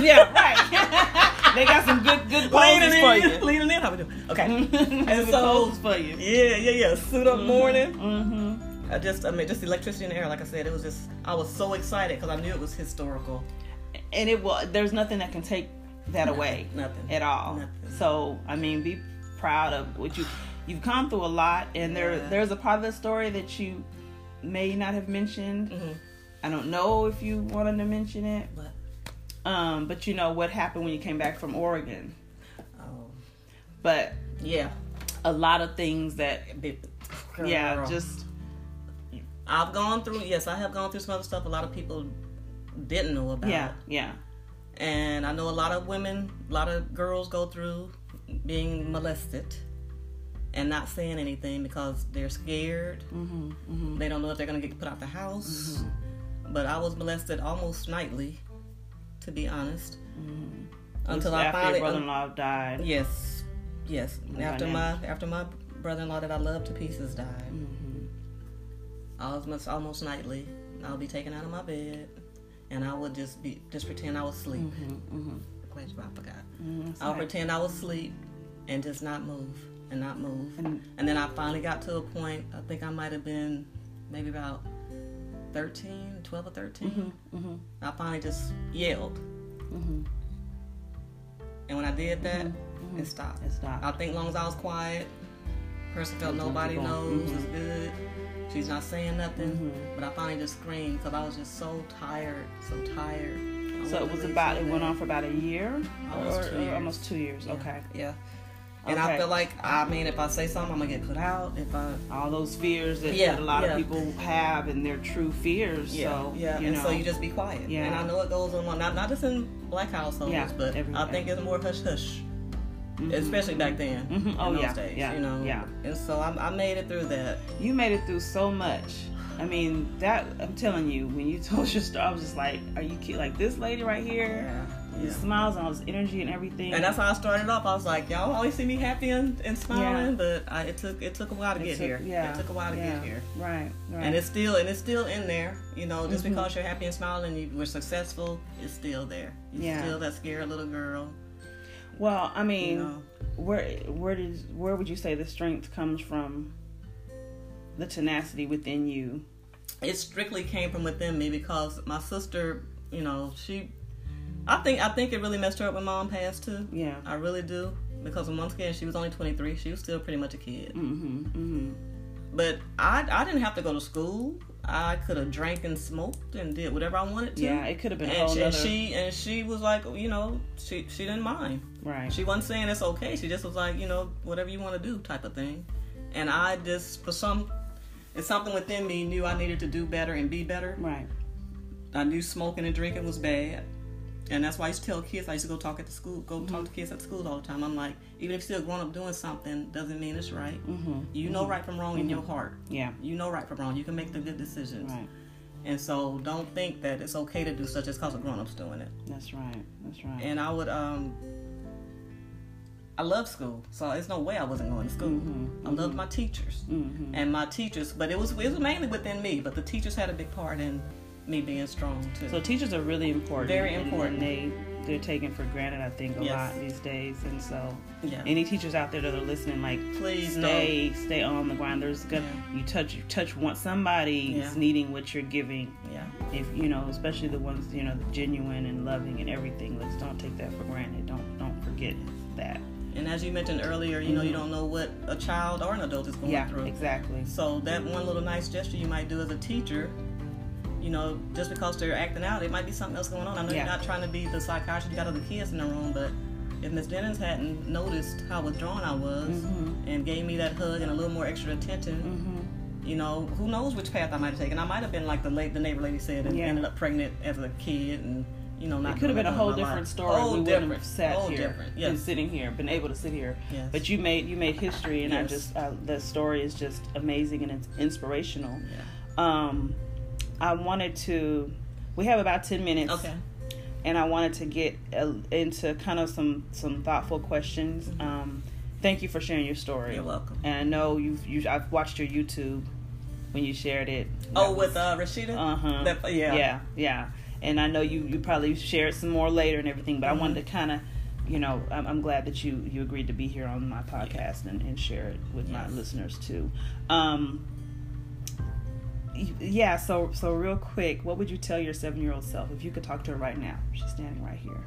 Yeah, right. <laughs> they got some good good poses for in, you. leaning in. How we doing? Okay. <laughs> and so, poses for you. Yeah, yeah, yeah. Suit up morning. Mm-hmm. I just, I mean, just electricity in the air. Like I said, it was just, I was so excited because I knew it was historical. And it was. There's nothing that can take that away Nothing. at all. Nothing. So I mean, be proud of what you you've gone through a lot, and there Yeah. there's a part of the story that you may not have mentioned. Mhm. I don't know if you wanted to mention it, But, um, but you know what happened when you came back from Oregon. oh, But yeah. a lot of things that, Big- yeah, Girl. just I've gone through, yes, I have gone through some other stuff a lot of people didn't know about. yeah, yeah, And I know a lot of women, a lot of girls go through being molested and not saying anything because they're scared. hmm hmm They don't know if they're going to get put out the house. Mm-hmm. But I was molested almost nightly, to be honest. Until Mm-hmm. I after finally. your brother-in-law died. yes. Yes. After I my after my brother-in-law that I love to pieces died, hmm almost almost nightly, I'll be taken out of my bed, and I would just be just pretend I was asleep. hmm Glad you- I forgot. hmm I'll pretend I was asleep and just not move and not move. And- And then I finally got to a point, I think I might have been maybe about 13, 12 or 13. hmm I finally just yelled. hmm And when I did that, Mm-hmm. it stopped. It stopped. I think long as I was quiet, person felt nobody knows, Mhm. it's good. She's not saying nothing. Mhm. But I finally just screamed because I was just so tired, so tired. I So it was about it went on for about a year, Almost or, two years. almost two years. Yeah. Okay, Yeah. And Okay. I feel like I mean, if I say something, I'm gonna get put out. If I all those fears that, Yeah, that a lot yeah. of people have, and they're true fears. Yeah, so yeah, you and know, so you just be quiet. Yeah. and I know it goes on not not just in black households, but everywhere. I think it's more hush hush, Mhm. especially back then. Mhm. in Oh, those yeah, days, yeah, you know. yeah. And so I, I made it through that. you made it through so much. I mean, that I'm telling you, when you <laughs> told your story, I was just like, "Are you kidding? Like this lady right here, Yeah, the yeah. smiles and all this energy and everything." And that's how I started off. I was like, y'all always see me happy and, and smiling, Yeah. but I, it took it took a while to It get took- here. Yeah, it took a while to get here. Right, right. And it's still and it's still in there. You know, just Mhm. because you're happy and smiling and you were successful, it's still there. You're Yeah. still that scared little girl. Well, I mean, You know. where where did where would you say the strength comes from? The tenacity within you. it strictly came from within me because my sister, you know, she, I think I think it really messed her up when mom passed too. Yeah. I really do because once again she was only 23, she was still pretty much a kid. Mm-hmm. Mm-hmm. But I I didn't have to go to school. I could have drank and smoked and did whatever I wanted to. Yeah, it could have been And whole she, and nother- she and she was like, you know, she she didn't mind. Right. She wasn't saying it's okay. She just was like, you know, whatever you want to do, type of thing. And I just, for some, it's something within me knew I needed to do better and be better. Right. I knew smoking and drinking was bad. And that's why I used to tell kids, I used to go talk at the school, go talk to kids at school all the time. I'm like, even if you're still grown up doing something, doesn't mean it's right. Mm-hmm. You know right from wrong in your heart. Yeah. You know right from wrong. You can make the good decisions. Right. And so don't think that it's okay to do such as because a grown up's doing it. That's right. That's right. And I would, um, I love school, so there's no way I wasn't going to school. Mhm, I loved my teachers mm-hmm. and my teachers, but it was it was mainly within me. But the teachers had a big part in me being strong too. So teachers are really important. Very important. They they're taken for granted, I think, a Yes. lot these days. And so, yeah, any teachers out there that are listening, like, please stay stay on the ground. There's gonna you touch you touch one somebody's Yeah. needing what you're giving. yeah, If you know, especially the ones you know, the genuine and loving and everything. Let's don't take that for granted. Don't don't forget that. and as you mentioned earlier, you know you mm-hmm. don't know what a child or an adult is going Yeah, through. exactly. So that one little nice gesture you might do as a teacher, you know, just because they're acting out, it might be something else going on. I know Yeah. you're not trying to be the psychiatrist, you got other kids in the room, but if Miss Jennings hadn't noticed how withdrawn I was Mhm. and gave me that hug and a little more extra attention, Mm-hmm. you know, who knows which path I might have taken. I might have been like the late the neighbor lady said and Yeah. ended up pregnant as a kid and you know, not it could have been a whole different life. story. Whole we wouldn't have sat whole here different. and sitting here, been able to sit here. Yes. But you made you made history, and I just uh, the story is just amazing and it's inspirational. Yeah. Um, I wanted to. We have about ten minutes. Okay. and I wanted to get uh, into kind of some some thoughtful questions. Mhm. Um, thank you for sharing your story. You're welcome. And I know you've you I've watched your YouTube when you shared it. Oh, with uh, Rashida. uh huh yeah. yeah yeah. And I know you you probably shared some more later and everything, but I Mhm. wanted to kind of. You know, I'm, I'm glad that you you agreed to be here on my podcast and, and share it with my listeners too. Um, yeah, so so real quick, what would you tell your seven year old self if you could talk to her right now? She's standing right here.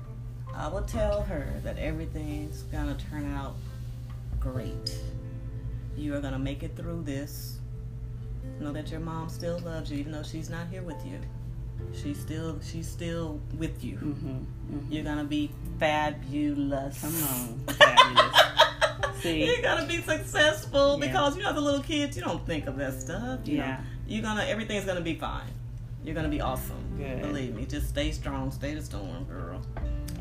I will tell her that everything's gonna turn out great. You are gonna make it through this. Know that your mom still loves you, even though she's not here with you. She's still she's still with you. Mm-hmm. mm-hmm. You're gonna be fabulous. Come on, <laughs> fabulous. See? You're gonna be successful Yeah. because you know, the little kids, you don't think of that stuff. You Yeah. know, you're gonna everything's gonna be fine. You're gonna be awesome. Good. Believe me. Just stay strong, stay the storm, girl.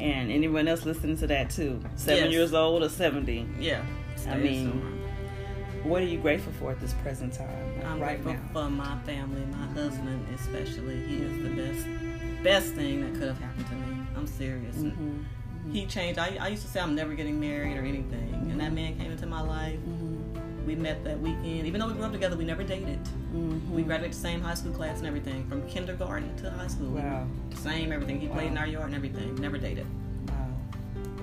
And anyone else listening to that too? Seven Yes. years old or seventy? Yeah. I mean, storm. What are you grateful for at this present time? like I'm right grateful now. for my family, my husband especially. He is the best, best thing that could have happened to me. I'm serious. Mm-hmm. He changed. I, I used to say I'm never getting married or anything, and that man came into my life. Mm-hmm. We met that weekend. Even though we grew up together, we never dated. Mm-hmm. We graduated the same high school class and everything, from kindergarten to high school. Wow. Same everything. He played in our yard and everything. Never dated. Wow.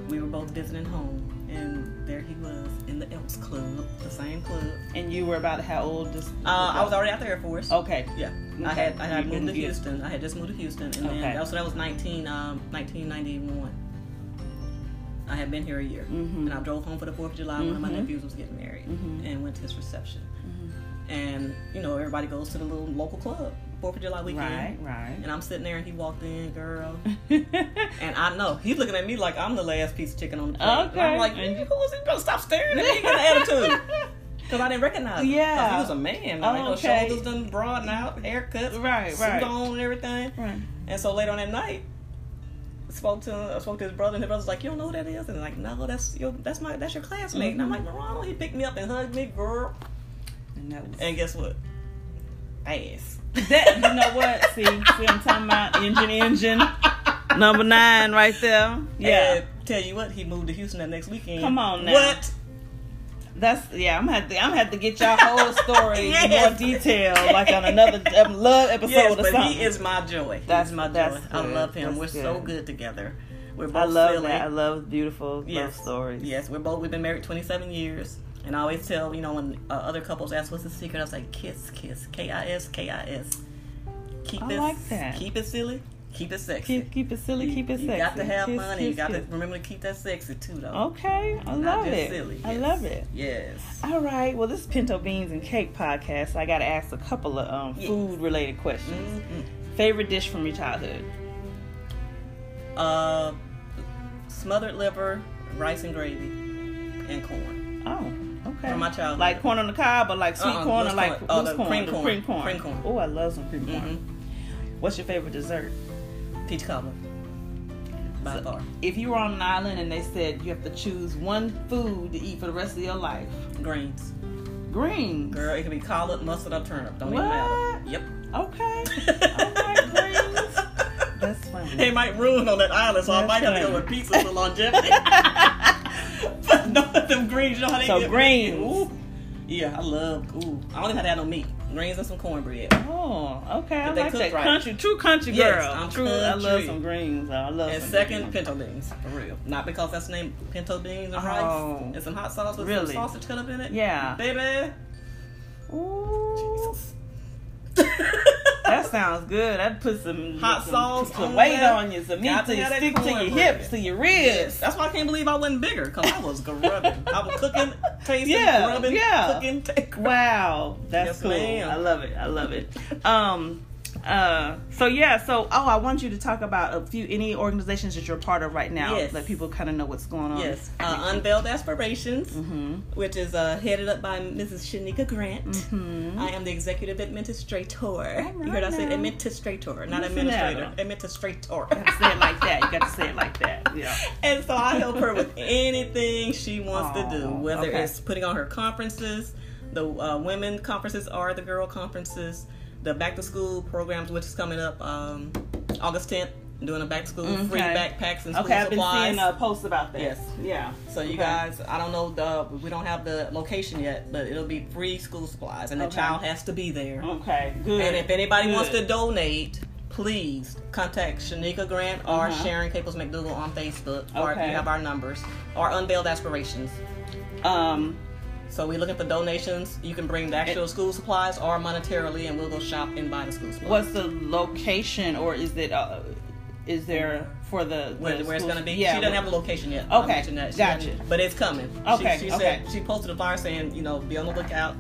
We were both visiting home, and there he was in the Elks Club, the same club. And you were about how old? This, Uh, I was already out the Air Force. Okay. Yeah, Okay. I had I had You moved to didn't get- Houston. I had just moved to Houston, and Okay. then that was, that was 19, um, 1991. I had been here a year, Mhm. and I drove home for the Fourth of July. One of my Mhm. nephews was getting married, Mhm. and went to his reception. Mhm. And you know, everybody goes to the little local club Fourth of July weekend. Right. Right. And I'm sitting there, and he walked in, girl. <laughs> And I know he's looking at me like I'm the last piece of chicken on the plate. And Okay. I'm like, you who is he? Better stop staring at me. Get an attitude. <laughs> Because I didn't recognize him. Yeah. he was a man. Like, Oh, the okay. shoulders done broaden out, haircut, Right, suit right. on, and everything. right. And so later on that night, spoke to I spoke to his brother, and his brother's like, "You don't know who that is?" And like, "No, that's your that's my that's your classmate." And I'm like, mm-hmm. "Morano." He picked me up and hugged me, girl. And that was. And guess what? Ass. That you know what? <laughs> See, see, I'm talking about engine, engine, number nine right there. Yeah, And tell you what, he moved to Houston that next weekend. Come on now. What? That's yeah. I'm gonna have to, I'm gonna have to get y'all whole <laughs> story in more Yes. detail, like on another um, love episode Yes, or but something. he is my joy. That's- He's my that's joy. I love him. That's we're so good. good together. We're both I love silly. that. I love beautiful yes. love stories. Yes, we're both. We've been married 27 years, and I always tell you know when uh, other couples ask what's the secret, I say kiss, kiss, K I S, K I S. Keep I it, like that. Keep it silly. Keep it sexy. Keep keep it silly, keep it you sexy. You got to have Kiss, money. you got kiss. to remember to keep that sexy too, though. Okay, I love it. silly. I love it. Yes. All right. Well, this is Pinto Beans and Cake podcast. I got to ask a couple of um, Yes. food related questions. Mhm. Favorite dish from your childhood? Uh, smothered liver, rice and gravy, and corn. Oh, okay. From my childhood. Like corn on the cob, or like sweet Uh-uh, corn, or like corn. Oh, corn, cream corn. cream corn. Cream corn. Oh, I love some cream corn. hmm What's your favorite dessert? Peach cobbler. By So- far. If you were on an island and they said you have to choose one food to eat for the rest of your life, Greens. greens. Girl, it could be collard, mustard, or turnip. Don't What? even matter. Yep. Okay. <laughs> All right, greens. That's funny. They might ruin on that island, so I That's might have to go with pizza for longevity. <laughs> but no, them greens, you know how they So get greens. Ooh. Yeah, I love. Ooh, I don't even have to have no meat. Greens and some cornbread. Oh, okay. I they like that right. country, true country girl. Yes. I'm true. I love some greens. I love. Some. And second, greens. pinto beans, for real. Not because that's the name pinto beans and Oh. rice and some hot sauce with Really? some sausage cut up in it. Yeah. baby. Ooh, <laughs> that sounds good. That put some Hot some, sauce some on weight there. on you, some meat to your stick to your hips, to your ribs. Yes, that's why I can't believe I wasn't bigger because I was grubbing. I was cooking, <laughs> tasting, Yeah, grubbing, yeah. cooking. ta- <laughs> Wow, that's Yes, cool. ma'am. I love it. I love it. Um, Uh, so yeah, so oh, I want you to talk about a few any organizations that you're part of right now. Yes. Let people kind of know what's going on. Yes, uh, Unveiled Aspirations, Mm-hmm. which is uh, headed up by Mrs. Shanika Grant. Mhm. I am the executive administrator. you heard I said administrator, not administrator. at Administrator. Say it like that. You got to say it like that. <laughs> Yeah. and so I help her with anything she wants to do, whether okay. it's putting on her conferences, the uh, women conferences are the girl conferences, the back to school programs, which is coming up um, August 10th, doing a back to school free backpacks and school Okay, I've been supplies. seeing uh, posts about that. Yes. Yeah. So you Okay. guys, I don't know the we don't have the location yet, but it'll be free school supplies, and the child has to be there. Okay. Good. And if anybody wants to donate, please contact Shanika Grant or Uh-huh. Sharon Caples McDougle on Facebook, or if you have our numbers, or Unveiled Aspirations. um. So we're looking for donations. You can bring the actual school supplies or monetarily, and we'll go shop and buy the school supplies. What's the location, or is it? Uh, is there for the, where, the where it's going to be? Yeah. she doesn't have a location yet. Okay, mention that. She gotcha. But it's coming. Okay, She, she okay. said she posted a flyer saying, you know, be on the lookout.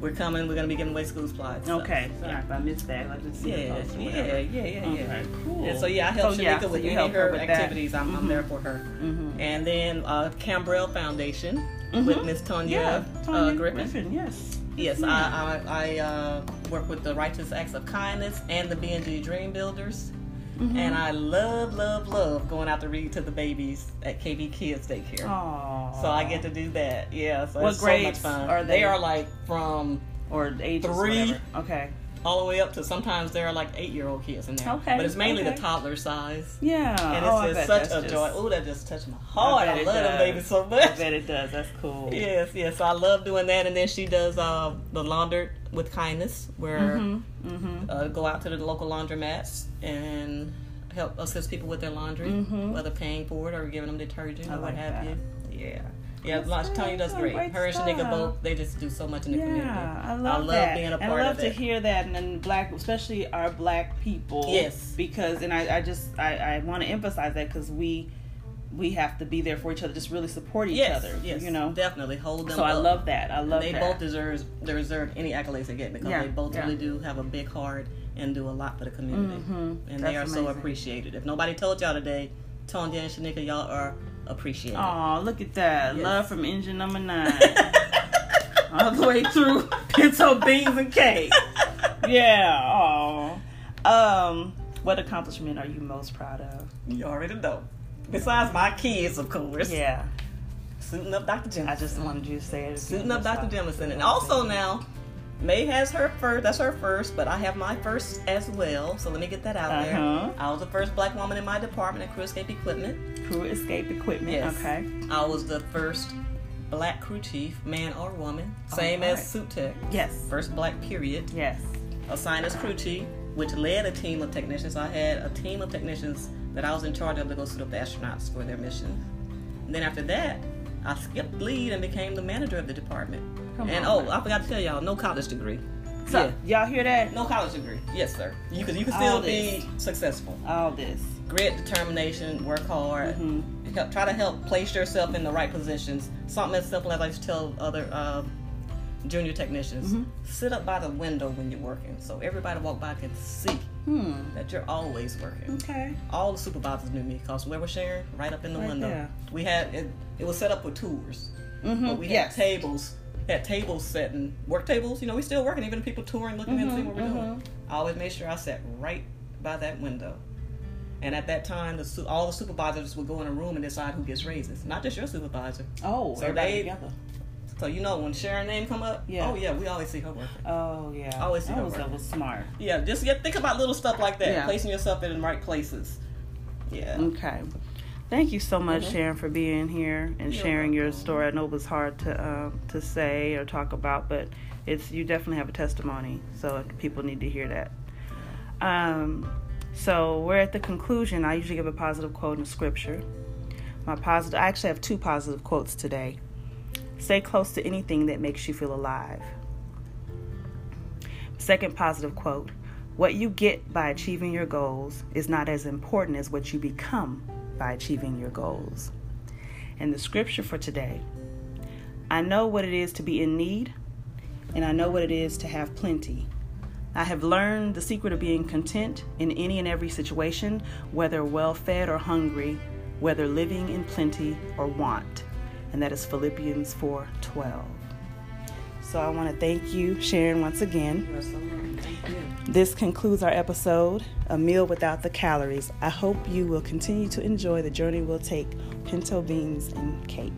We're coming. We're going to be giving away school supplies. So- Okay. so- Sorry if I missed that. I just see Yeah, the yeah, yeah, yeah, yeah, yeah. Okay, cool. And so yeah, I help So, Shanika yeah, with you any of her her with activities. I'm, I'm Mhm. there for her. Mhm. And then uh, Cambrell Foundation with Mhm. Miss Tonya, Yeah, uh, Griffin. Griffin. Yes. Yes, Yeah. I I, I uh, work with the Righteous Acts of Kindness and the BNG Dream Builders. Mhm. And I love, love, love going out to read to the babies at KB Kids Daycare. Aww. So I get to do that. Yeah, so What it's so much fun. are they? They are like from or ages. Three. whatever. Okay. All the way up to sometimes there are like eight year old kids in there. Okay, But it's mainly okay. the toddler size. Yeah. And it's oh, just such a just- joy. Oh, that just touched my heart. I I, love them babies so I much. bet it does. That's cool. Yes, yes. So I love doing that. And then she does uh, the laundered with kindness, where Mhm. Mhm. uh, go out to the local laundromats and help assist people with their laundry, Mhm. whether paying for it or giving them detergent I or what have that. you. Yeah. Yeah, Launch. Tony does great. Her and Shanika both, they just do so much in the community. Yeah, I love, that. being a and part I love to it. hear that, and then black, especially our black people. Yes. because and I, I just I, I want to emphasize that because we we have to be there for each other, just really support each Yes, other. yes, you know. definitely hold them. So I love that. I love that. they that. both deserve they deserve any accolades they get because Yeah, they both yeah. really do have a big heart and do a lot for the community, Mhm. and That's they are so appreciated. If nobody told y'all today, Tonya and Shanika, y'all are appreciated. Oh, look at that Yes. love from engine number nine, <laughs> all the way through pinto beans and cake. Yeah. Oh. Um. What accomplishment are you most proud of? you already know. Besides my kids, of course. Yeah. Suiting up Dr. Jemison. I just wanted you to say it. Suiting up Dr. Jemison. And also now, Mae has her first, that's her first, but I have my first as well. So let me get that out Uh-huh. there. I was the first black woman in my department at Crew Escape Equipment. Crew escape equipment. Yes. Okay. I was the first black crew chief, man or woman, same Alright. as Suit Tech. Yes. First black period, Yes. assigned as crew chief, which led a team of technicians. I had a team of technicians that I was in charge of to go suit up the astronauts for their mission. And then after that, I skipped lead and became the manager of the department. Come and on. oh, I forgot to tell y'all, no college degree. So yeah, y'all hear that? no college degree. Yes, sir. You can you can still be successful. All this. Grit, determination, work hard. Mhm. Help, try to help place yourself in the right positions. Something as simple as I just tell other uh, junior technicians: Mhm. sit up by the window when you're working, so everybody walk by can see Hmm. that you're always working. Okay. All the supervisors knew me because we were sharing, right up in the Right window. there. We had it. It was set up for tours, Mm-hmm. but we yes. had tables. Had tables set and work tables. You know, we still working, even if people touring, looking and Mhm, seeing what we're doing. mhm. I always made sure I sat right by that window. And at that time, the all the supervisors would go in a room and decide who gets raises. Not just your supervisor. Oh, So everybody they- together. So you know when Sharon name come up, Yeah. oh yeah, we always see her working. Oh yeah. Always see that her was, that was smart. Yeah, just yeah, think about little stuff like that, Yeah. placing yourself in the right places. Yeah. Okay. Thank you so much, Mhm. Sharon, for being here and You're sharing your story. I know it was hard to um, to say or talk about, but it's you definitely have a testimony, so people need to hear that. Um, so we're at the conclusion. I usually give a positive quote in scripture. My positive. I actually have two positive quotes today. Stay close to anything that makes you feel alive. Second positive quote What you get by achieving your goals is not as important as what you become by achieving your goals. And the scripture for today I know what it is to be in need, and I know what it is to have plenty. I have learned the secret of being content in any and every situation, whether well fed or hungry, whether living in plenty or want. And that is Philippians 4:12. So I want to thank you, Sharon, once again. This concludes our episode, A Meal Without the Calories. I hope you will continue to enjoy the journey we'll take pinto beans and cake.